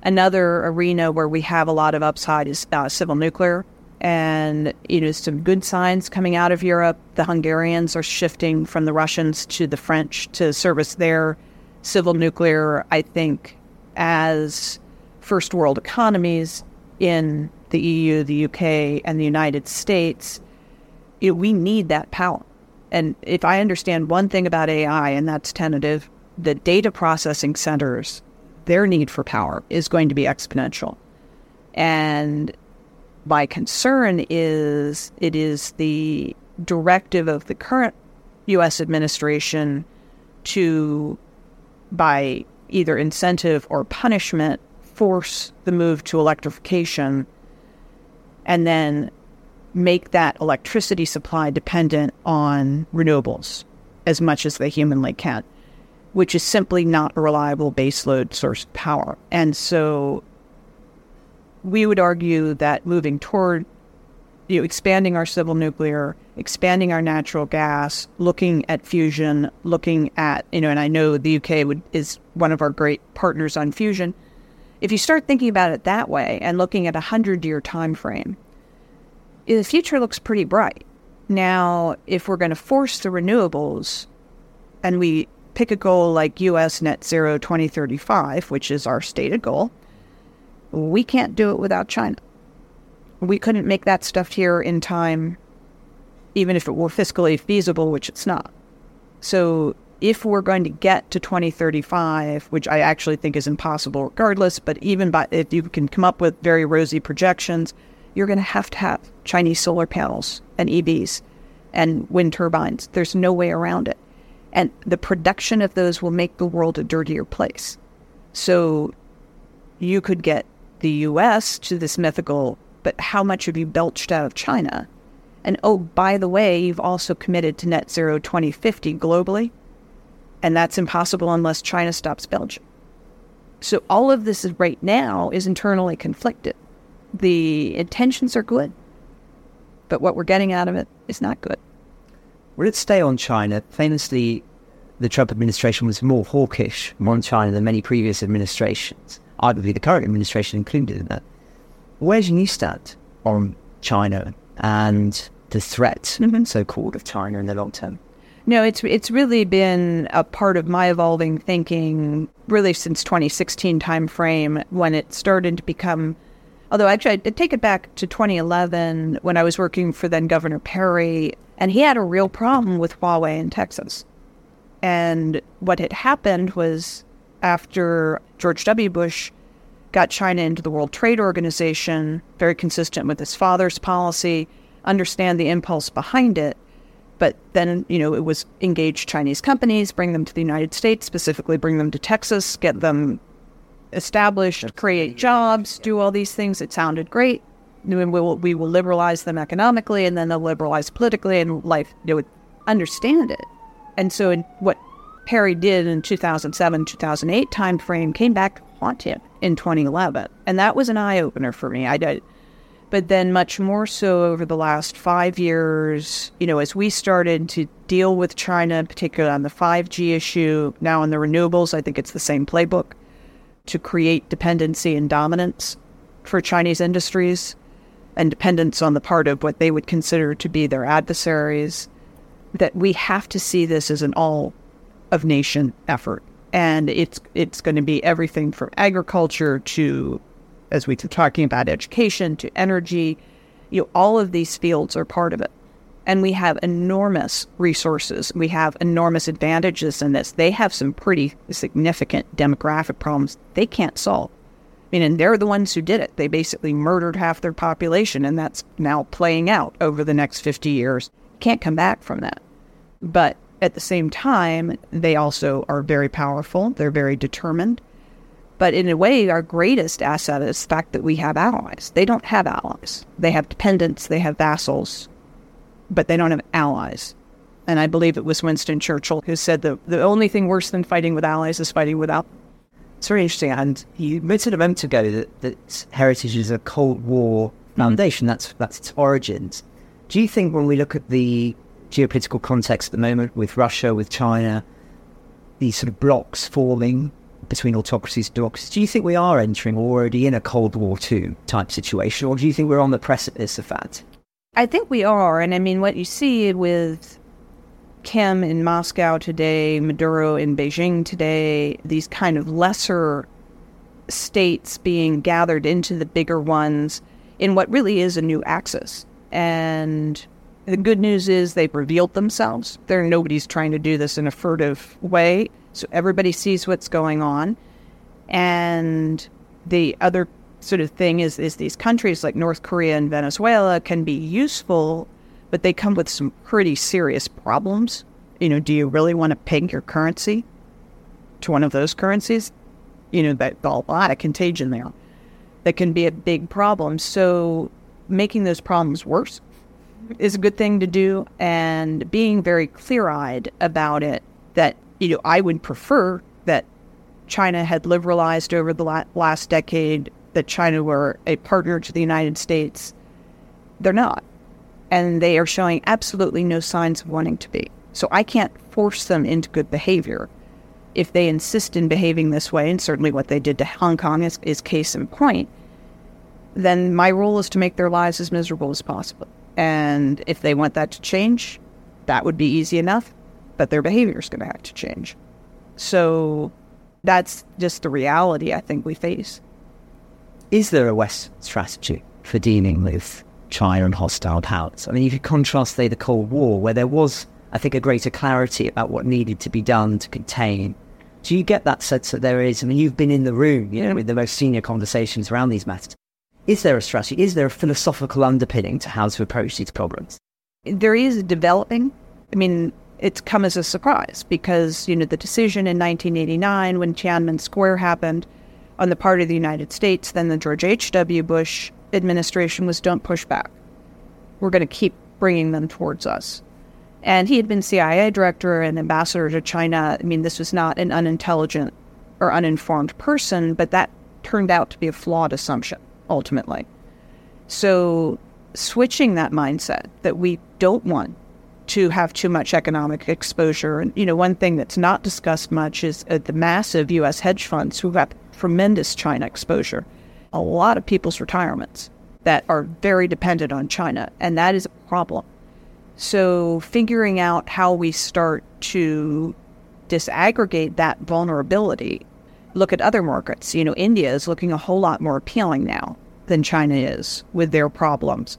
Another arena where we have a lot of upside is uh, civil nuclear. And, you know, some good signs coming out of Europe. The Hungarians are shifting from the Russians to the French to service their civil nuclear, I think, as first world economies in the EU, the UK, and the United States. You know, we need that power And if I understand one thing about AI, and that's tentative, the data processing centers, their need for power is going to be exponential. And my concern is it is the directive of the current U.S. administration to, by either incentive or punishment, force the move to electrification and then make that electricity supply dependent on renewables as much as they humanly can, which is simply not a reliable baseload source of power. And so we would argue that moving toward you know, expanding our civil nuclear, expanding our natural gas, looking at fusion, looking at you know, and I know the UK would, is one of our great partners on fusion. If you start thinking about it that way and looking at a hundred-year time frame, the future looks pretty bright. Now, if we're going to force the renewables, and we pick a goal like U.S. net zero 2035, which is our stated goal, we can't do it without China we couldn't make that stuff here in time, even if it were fiscally feasible, which it's not. So if we're going to get to 2035, which I actually think is impossible regardless, but even by, if you can come up with very rosy projections, you're going to have to have Chinese solar panels and EVs and wind turbines. There's no way around it. And the production of those will make the world a dirtier place. So you could get the US to this mythical but how much have you belched out of China? And oh, by the way, you've also committed to net zero 2050 globally. And that's impossible unless China stops belching. So all of this is right now is internally conflicted. The intentions are good, but what we're getting out of it is not good. let's stay on China. Famously, the Trump administration was more hawkish on China than many previous administrations, arguably the current administration included in that. Where do you stand on China and the threat, mm-hmm. so called, of China in the long term? No, it's it's really been a part of my evolving thinking really since 2016 timeframe when it started to become. Although actually, I'd take it back to 2011 when I was working for then Governor Perry, and he had a real problem with Huawei in Texas. And what had happened was after George W. Bush got China into the World Trade Organization, very consistent with his father's policy, understand the impulse behind it. But then, you know, it was engage Chinese companies, bring them to the United States, specifically bring them to Texas, get them established, create jobs, do all these things. It sounded great. We will, we will liberalize them economically and then they'll liberalize politically and life, they would understand it. And so what Perry did in 2007, 2008 timeframe came back to haunt him in 2011. And that was an eye opener for me. I did. But then, much more so over the last five years, you know, as we started to deal with China, particularly on the 5G issue, now on the renewables, I think it's the same playbook to create dependency and dominance for Chinese industries and dependence on the part of what they would consider to be their adversaries. That we have to see this as an all of nation effort and it's it's going to be everything from agriculture to as we were talking about education to energy you know all of these fields are part of it and we have enormous resources we have enormous advantages in this they have some pretty significant demographic problems they can't solve I mean, and they're the ones who did it. They basically murdered half their population, and that's now playing out over the next 50 years. Can't come back from that. But at the same time, they also are very powerful, they're very determined. But in a way, our greatest asset is the fact that we have allies. They don't have allies. They have dependents, they have vassals, but they don't have allies. And I believe it was Winston Churchill who said that the only thing worse than fighting with allies is fighting without. It's very interesting. And you mentioned a moment ago that, that heritage is a Cold War foundation. Mm-hmm. That's, that's its origins. Do you think when we look at the geopolitical context at the moment with Russia, with China, these sort of blocks forming between autocracies and democracies. Do you think we are entering already in a Cold War II type situation, or do you think we're on the precipice of that? I think we are. And I mean, what you see with Kim in Moscow today, Maduro in Beijing today, these kind of lesser states being gathered into the bigger ones in what really is a new axis. And The good news is they've revealed themselves. There nobody's trying to do this in a furtive way, so everybody sees what's going on. And the other sort of thing is is these countries like North Korea and Venezuela can be useful, but they come with some pretty serious problems. You know, do you really want to peg your currency to one of those currencies? You know, that a lot of contagion there. That can be a big problem. So making those problems worse is a good thing to do and being very clear-eyed about it that you know I would prefer that China had liberalized over the la- last decade that China were a partner to the United States. They're not. And they are showing absolutely no signs of wanting to be. So I can't force them into good behavior. If they insist in behaving this way, and certainly what they did to Hong Kong is, is case in point, then my role is to make their lives as miserable as possible. And if they want that to change, that would be easy enough, but their behavior is going to have to change. So that's just the reality I think we face. Is there a West strategy for dealing with China and hostile powers? I mean, if you contrast, say, the Cold War, where there was, I think, a greater clarity about what needed to be done to contain. Do you get that sense that there is? I mean, you've been in the room, you know, with the most senior conversations around these matters. Is there a strategy? Is there a philosophical underpinning to how to approach these problems? There is developing. I mean, it's come as a surprise because, you know, the decision in 1989 when Tiananmen Square happened on the part of the United States, then the George H.W. Bush administration was don't push back. We're going to keep bringing them towards us. And he had been CIA director and ambassador to China. I mean, this was not an unintelligent or uninformed person, but that turned out to be a flawed assumption ultimately. So, switching that mindset that we don't want to have too much economic exposure. And, you know, one thing that's not discussed much is uh, the massive U.S. hedge funds who have tremendous China exposure. A lot of people's retirements that are very dependent on China, and that is a problem. So, figuring out how we start to disaggregate that vulnerability, look at other markets. You know, India is looking a whole lot more appealing now than China is with their problems.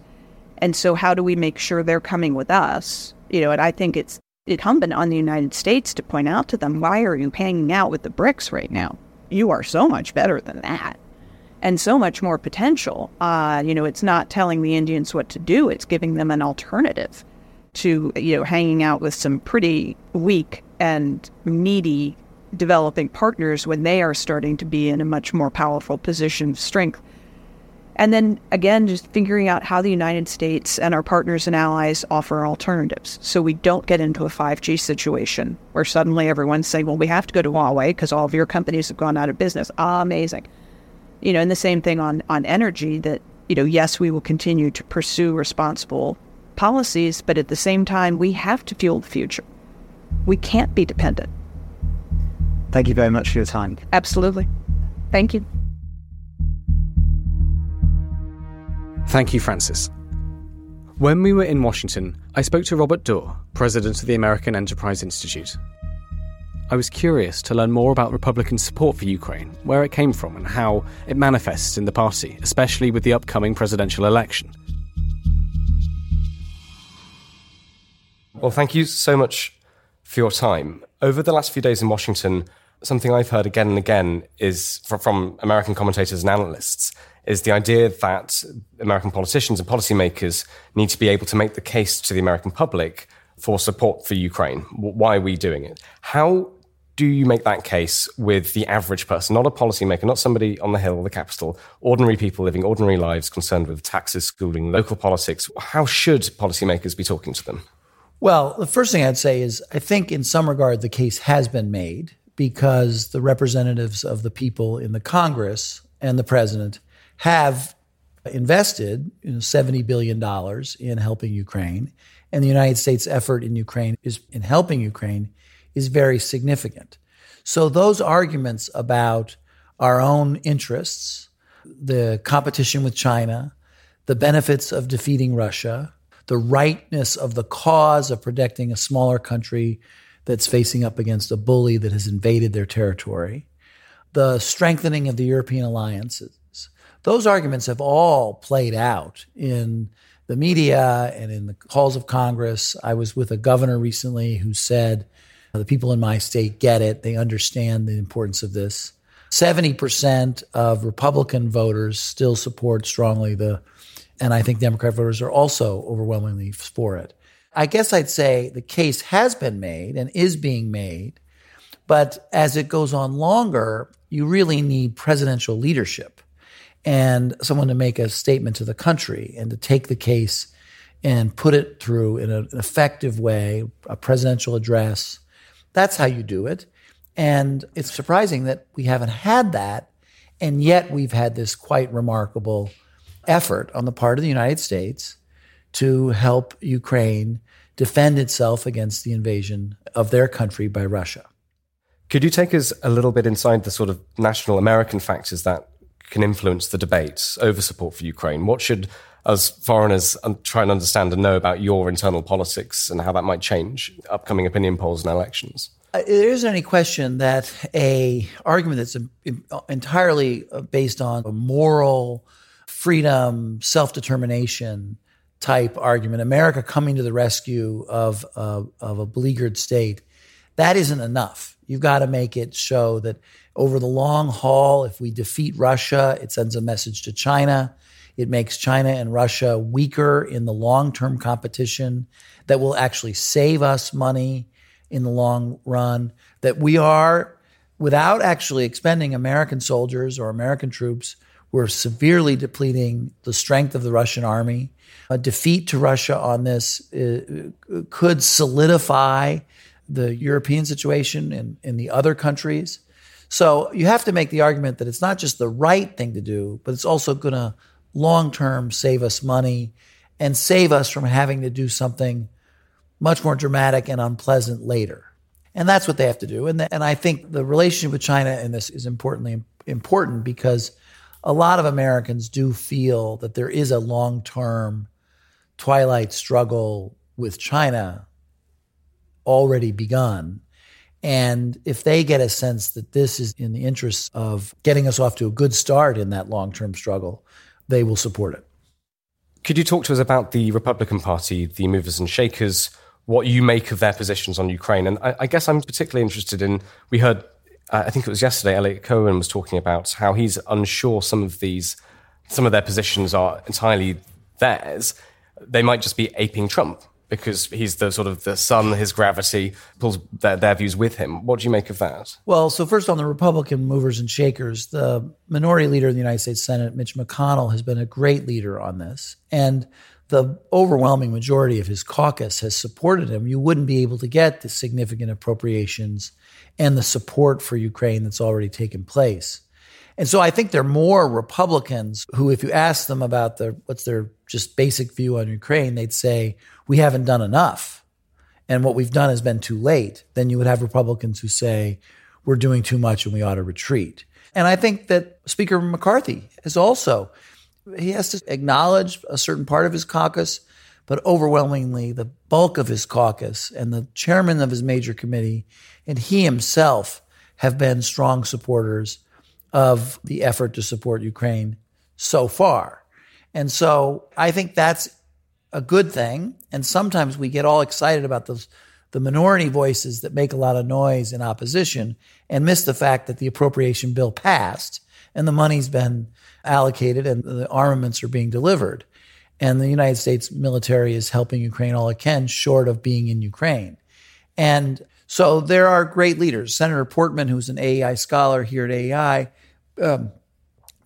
And so, how do we make sure they're coming with us? You know, and I think it's incumbent on the United States to point out to them why are you hanging out with the BRICS right now? You are so much better than that and so much more potential. Uh, you know, it's not telling the Indians what to do, it's giving them an alternative to, you know, hanging out with some pretty weak and needy developing partners when they are starting to be in a much more powerful position of strength. And then again, just figuring out how the United States and our partners and allies offer alternatives so we don't get into a 5G situation where suddenly everyone's saying, well, we have to go to Huawei because all of your companies have gone out of business. Ah, amazing. You know, and the same thing on, on energy that, you know, yes, we will continue to pursue responsible policies, but at the same time, we have to fuel the future. We can't be dependent. Thank you very much for your time. Absolutely. Thank you. Thank you, Francis. When we were in Washington, I spoke to Robert Doar, president of the American Enterprise Institute. I was curious to learn more about Republican support for Ukraine, where it came from, and how it manifests in the party, especially with the upcoming presidential election. Well, thank you so much for your time. Over the last few days in Washington, something I've heard again and again is from American commentators and analysts is the idea that American politicians and policymakers need to be able to make the case to the American public for support for Ukraine. Why are we doing it? How do you make that case with the average person, not a policymaker, not somebody on the Hill or the Capitol, ordinary people living ordinary lives concerned with taxes, schooling, local politics? How should policymakers be talking to them? Well, the first thing I'd say is I think in some regard the case has been made because the representatives of the people in the Congress and the president have invested you know, $70 billion in helping Ukraine. And the United States' effort in Ukraine is in helping Ukraine is very significant. So those arguments about our own interests, the competition with China, the benefits of defeating Russia, the rightness of the cause of protecting a smaller country that's facing up against a bully that has invaded their territory, the strengthening of the European alliances, those arguments have all played out in the media and in the halls of Congress. I was with a governor recently who said, the people in my state get it. They understand the importance of this. 70% of Republican voters still support strongly the, and I think Democrat voters are also overwhelmingly for it. I guess I'd say the case has been made and is being made, but as it goes on longer, you really need presidential leadership and someone to make a statement to the country and to take the case and put it through in an effective way, a presidential address. That's how you do it. And it's surprising that we haven't had that. And yet we've had this quite remarkable effort on the part of the United States to help Ukraine defend itself against the invasion of their country by Russia. Could you take us a little bit inside the sort of national American factors that can influence the debates over support for Ukraine? What should us foreigners try and understand and know about your internal politics and how that might change upcoming opinion polls and elections? Uh, there isn't any question that a argument that's entirely uh, based on a moral freedom, self determination type argument, America coming to the rescue of uh, of a beleaguered state, that isn't enough. You've got to make it show that over the long haul, if we defeat Russia, it sends a message to China. It makes China and Russia weaker in the long term competition that will actually save us money in the long run. That we are, without actually expending American soldiers or American troops, we're severely depleting the strength of the Russian army. A defeat to Russia on this uh, could solidify the European situation in, in the other countries. So you have to make the argument that it's not just the right thing to do, but it's also going to long term save us money and save us from having to do something much more dramatic and unpleasant later. And that's what they have to do. And, the, and I think the relationship with China in this is importantly important because a lot of Americans do feel that there is a long term twilight struggle with China already begun and if they get a sense that this is in the interest of getting us off to a good start in that long term struggle, they will support it. Could you talk to us about the Republican Party, the movers and shakers, what you make of their positions on Ukraine? And I, I guess I'm particularly interested in, we heard, uh, I think it was yesterday, Eliot Cohen was talking about how he's unsure some of these, some of their positions are entirely theirs. They might just be aping Trump because he's the sort of the sun, his gravity pulls their, their, views with him. What do you make of that? Well, so first on the Republican movers and shakers, the minority leader in the United States Senate, Mitch McConnell, has been a great leader on this. And the overwhelming majority of his caucus has supported him. You wouldn't be able to get the significant appropriations and the support for Ukraine that's already taken place. And so I think there are more Republicans who, if you ask them about their what's their just basic view on Ukraine, they'd say, we haven't done enough. And what we've done has been too late. Then you would have Republicans who say, we're doing too much and we ought to retreat. And I think that Speaker McCarthy is also, he has to acknowledge a certain part of his caucus, but overwhelmingly the bulk of his caucus and the chairman of his major committee and he himself have been strong supporters of the effort to support Ukraine so far. And so I think that's a good thing. And sometimes we get all excited about those the minority voices that make a lot of noise in opposition and miss the fact that the appropriation bill passed and the money's been allocated and the armaments are being delivered. And the United States military is helping Ukraine all it can, short of being in Ukraine. And so there are great leaders. Senator Portman, who's an AEI scholar here at AEI, um,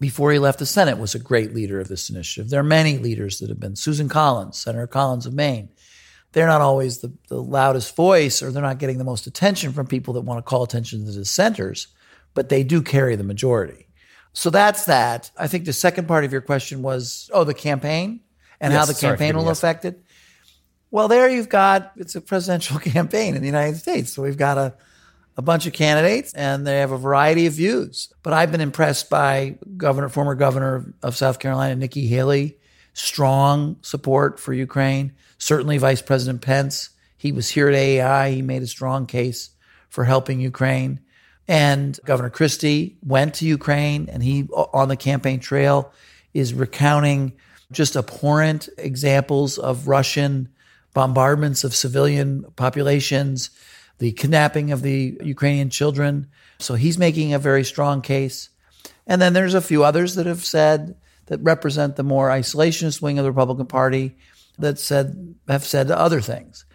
before he left the Senate, was a great leader of this initiative. There are many leaders that have been. Susan Collins, Senator Collins of Maine. They're not always the, the loudest voice or they're not getting the most attention from people that want to call attention to the dissenters, but they do carry the majority. So that's that. I think the second part of your question was, oh, the campaign and yes, how the campaign will yes. affect it. Well, there you've got it's a presidential campaign in the United States. So we've got a a bunch of candidates and they have a variety of views. But I've been impressed by Governor, former Governor of South Carolina, Nikki Haley, strong support for Ukraine. Certainly Vice President Pence. He was here at AEI. He made a strong case for helping Ukraine. And Governor Christie went to Ukraine and he, on the campaign trail, is recounting just abhorrent examples of Russian bombardments of civilian populations, the kidnapping of the Ukrainian children. So he's making a very strong case. And then there's a few others that have said that represent the more isolationist wing of the Republican Party that said have said other things.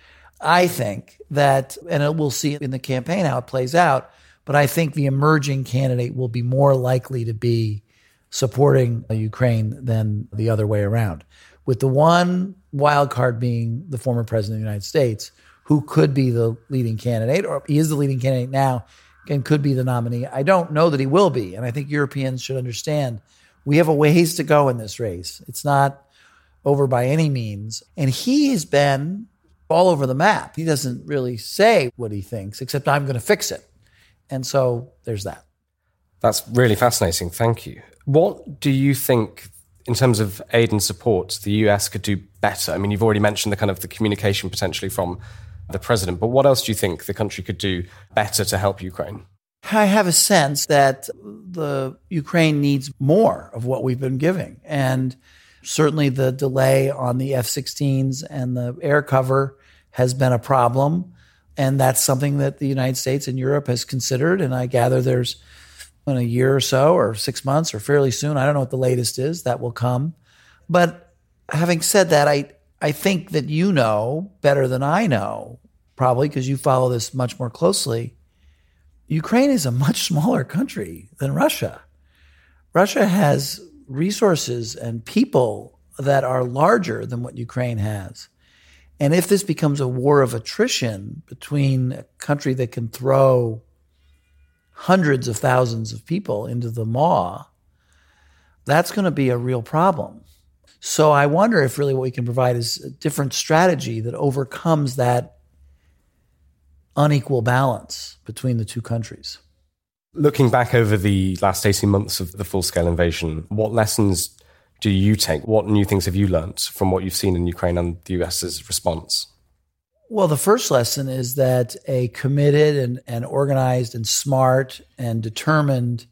I think that, and we'll see in the campaign how it plays out, but I think the emerging candidate will be more likely to be supporting Ukraine than the other way around. With the one wild card being the former president of the United States, who could be the leading candidate, or he is the leading candidate now and could be the nominee. I don't know that he will be. And I think Europeans should understand we have a ways to go in this race. It's not over by any means. And he has been all over the map. He doesn't really say what he thinks, except I'm going to fix it. And so there's that. That's really fascinating. Thank you. What do you think, in terms of aid and support, the US could do better? I mean, you've already mentioned the kind of the communication potentially from the president, but what else do you think the country could do better to help Ukraine? I have a sense that the Ukraine needs more of what we've been giving. And certainly the delay on the F 16s and the air cover has been a problem. And that's something that the United States and Europe has considered. And I gather there's in a year or so, or six months, or fairly soon, I don't know what the latest is, that will come. But having said that, I, I think that you know better than I know, probably because you follow this much more closely Ukraine is a much smaller country than Russia. Russia has resources and people that are larger than what Ukraine has. And if this becomes a war of attrition between a country that can throw hundreds of thousands of people into the maw, that's going to be a real problem. So I wonder if really what we can provide is a different strategy that overcomes that unequal balance between the two countries. Looking back over the last 18 months of the full scale invasion, what lessons do you take? What new things have you learnt from what you've seen in Ukraine and the US's response? Well, the first lesson is that a committed and, and organized and smart and determined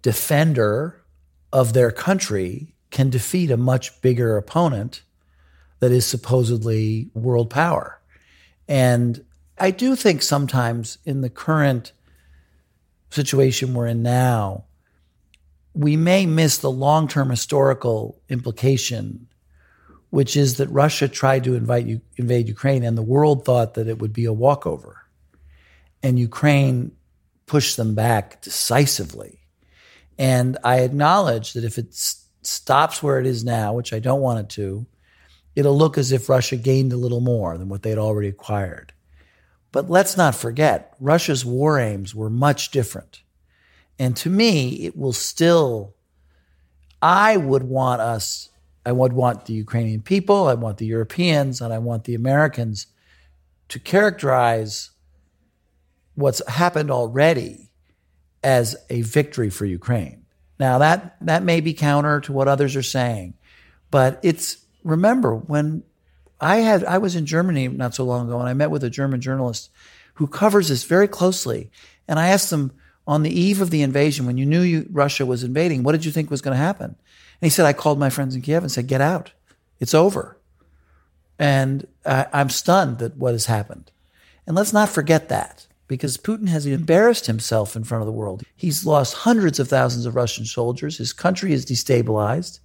defender of their country can defeat a much bigger opponent that is supposedly world power. And I do think sometimes in the current situation we're in now, we may miss the long term historical implication, which is that Russia tried to invite invade Ukraine and the world thought that it would be a walkover. And Ukraine pushed them back decisively. And I acknowledge that if it stops where it is now, which I don't want it to, it'll look as if Russia gained a little more than what they'd already acquired. But let's not forget, Russia's war aims were much different. And to me, it will still, I would want us, I would want the Ukrainian people, I want the Europeans, and I want the Americans to characterize what's happened already as a victory for Ukraine. Now that that may be counter to what others are saying, but it's remember when I had I was in Germany not so long ago, and I met with a German journalist who covers this very closely. And I asked him on the eve of the invasion, when you knew you, Russia was invading, what did you think was going to happen? And he said, I called my friends in Kiev and said, "Get out, it's over." And I, I'm stunned at what has happened. And let's not forget that because Putin has embarrassed himself in front of the world. He's lost hundreds of thousands of Russian soldiers. His country is destabilized,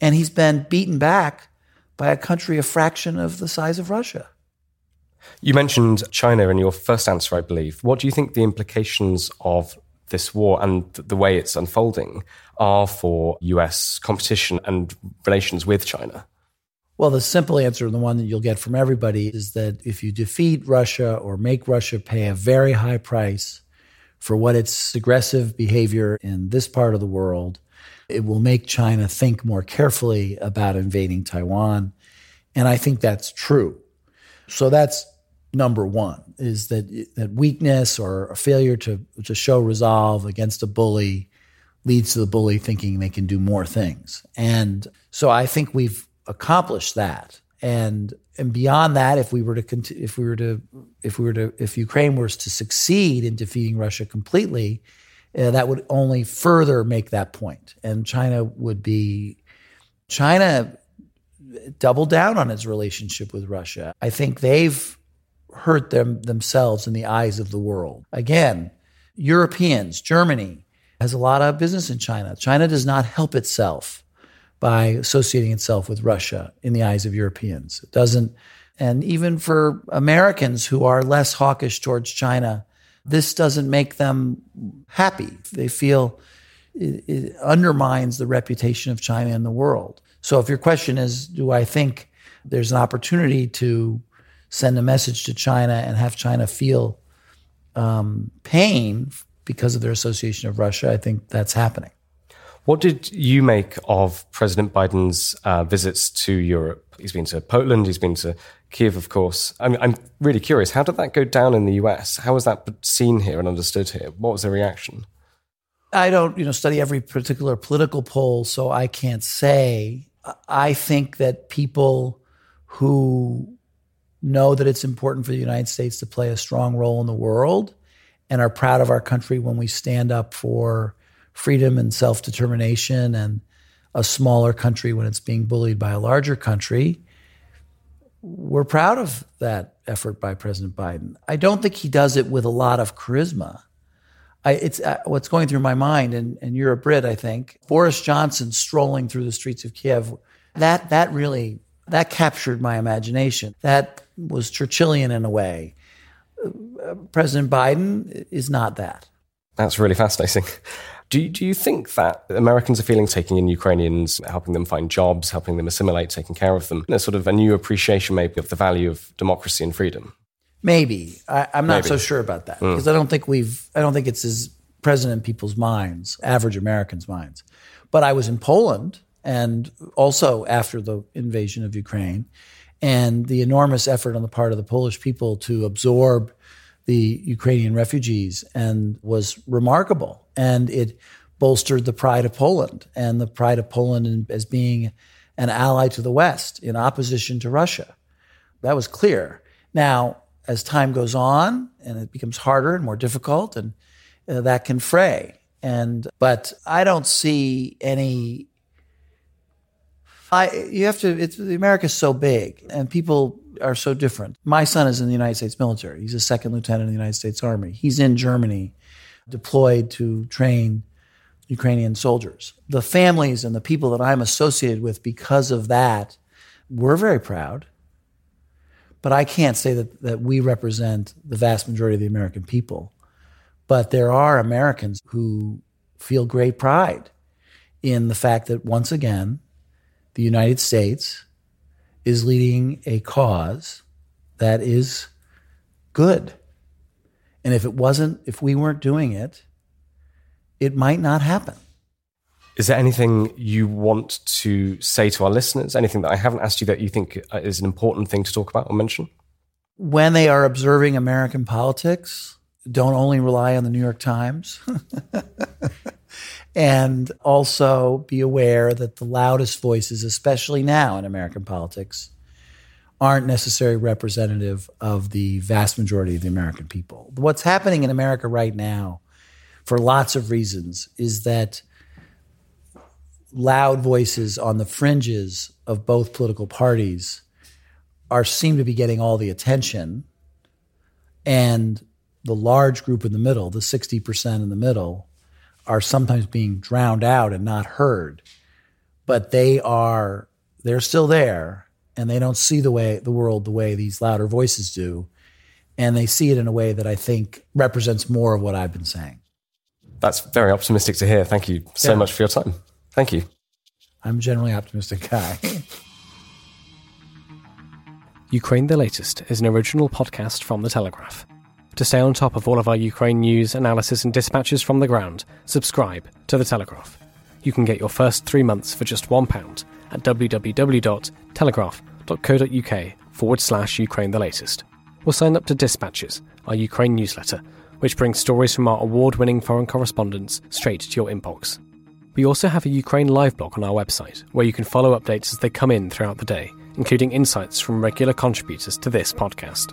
and he's been beaten back by a country a fraction of the size of Russia. You mentioned China in your first answer, I believe. What do you think the implications of this war and the way it's unfolding are for US competition and relations with China? Well, the simple answer, the one that you'll get from everybody, is that if you defeat Russia or make Russia pay a very high price for what its aggressive behavior in this part of the world, it will make China think more carefully about invading Taiwan. And I think that's true. So that's number one is that that weakness or a failure to to show resolve against a bully leads to the bully thinking they can do more things. And so I think we've accomplished that. And and beyond that, if we were to if we were to if we were to if Ukraine was to succeed in defeating Russia completely, uh, that would only further make that point. And China would be, China doubled down on its relationship with Russia. I think they've hurt them themselves in the eyes of the world. Again, Europeans, Germany has a lot of business in China. China does not help itself by associating itself with Russia in the eyes of Europeans. It doesn't and even for Americans who are less hawkish towards China, this doesn't make them happy. They feel it, it undermines the reputation of China in the world. So if your question is, do I think there's an opportunity to send a message to China and have China feel um, pain because of their association of Russia, I think that's happening. What did you make of President Biden's uh, visits to Europe? He's been to Poland, he's been to Kiev, of course. I'm, I'm really curious. How did that go down in the US? How was that seen here and understood here? What was the reaction? I don't, you know, study every particular political poll, so I can't say. I think that people who know that it's important for the United States to play a strong role in the world and are proud of our country when we stand up for freedom and self determination and a smaller country when it's being bullied by a larger country. We're proud of that effort by President Biden. I don't think he does it with a lot of charisma. I, it's uh, what's going through my mind, and, and you're a Brit, I think. Boris Johnson strolling through the streets of Kiev, that that really that captured my imagination. That was Churchillian in a way. Uh, President Biden is not that. That's really fascinating. Do you, do you think that Americans are feeling taking in Ukrainians, helping them find jobs, helping them assimilate, taking care of them, there's sort of a new appreciation maybe of the value of democracy and freedom? Maybe I, am not maybe. so sure about that because mm. I don't think we've I don't think it's as present in people's minds, average Americans' minds. But I was in Poland and also after the invasion of Ukraine, and the enormous effort on the part of the Polish people to absorb the Ukrainian refugees and was remarkable. And it bolstered the pride of Poland and the pride of Poland as being an ally to the West in opposition to Russia. That was clear. Now, as time goes on and it becomes harder and more difficult, and uh, that can fray. And but I don't see any. I you have to. It's America's so big, and people are so different. My son is in the United States military. He's a second lieutenant in the United States Army. He's in Germany, deployed to train Ukrainian soldiers. The families and the people that I'm associated with because of that, we're very proud. But I can't say that, that we represent the vast majority of the American people. But there are Americans who feel great pride in the fact that once again, the United States is leading a cause that is good. And if it wasn't, if we weren't doing it, it might not happen. Is there anything you want to say to our listeners? Anything that I haven't asked you that you think uh, is an important thing to talk about or mention? When they are observing American politics, don't only rely on the New York Times. and also be aware that the loudest voices, especially now in American politics, aren't necessarily representative of the vast majority of the American people. What's happening in America right now, for lots of reasons, is that loud voices on the fringes of both political parties are seem to be getting all the attention and the large group in the middle the 60% in the middle are sometimes being drowned out and not heard, but they are they're still there and they don't see the way the world the way these louder voices do and they see it in a way that I think represents more of what I've been saying. That's very optimistic to hear. Thank you so yeah. much for your time. Thank you. I'm generally optimistic guy. Ukraine the Latest is an original podcast from The Telegraph. To stay on top of all of our Ukraine news, analysis, and dispatches from the ground, subscribe to The Telegraph. You can get your first three months for just £1 at www.telegraph.co.uk forward slash Ukraine the latest. Or sign up to Dispatches, our Ukraine newsletter, which brings stories from our award winning foreign correspondents straight to your inbox. We also have a Ukraine live blog on our website, where you can follow updates as they come in throughout the day, including insights from regular contributors to this podcast.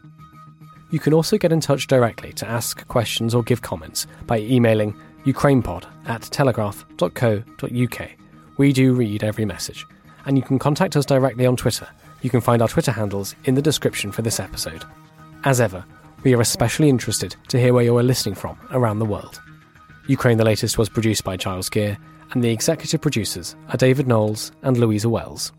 You can also get in touch directly to ask questions or give comments by emailing ukrainepod at telegraph.co.uk. We do read every message. And you can contact us directly on Twitter. You can find our Twitter handles in the description for this episode. As ever, we are especially interested to hear where you are listening from around the world. Ukraine the Latest was produced by Giles Gear, and the executive producers are David Knowles and Louisa Wells.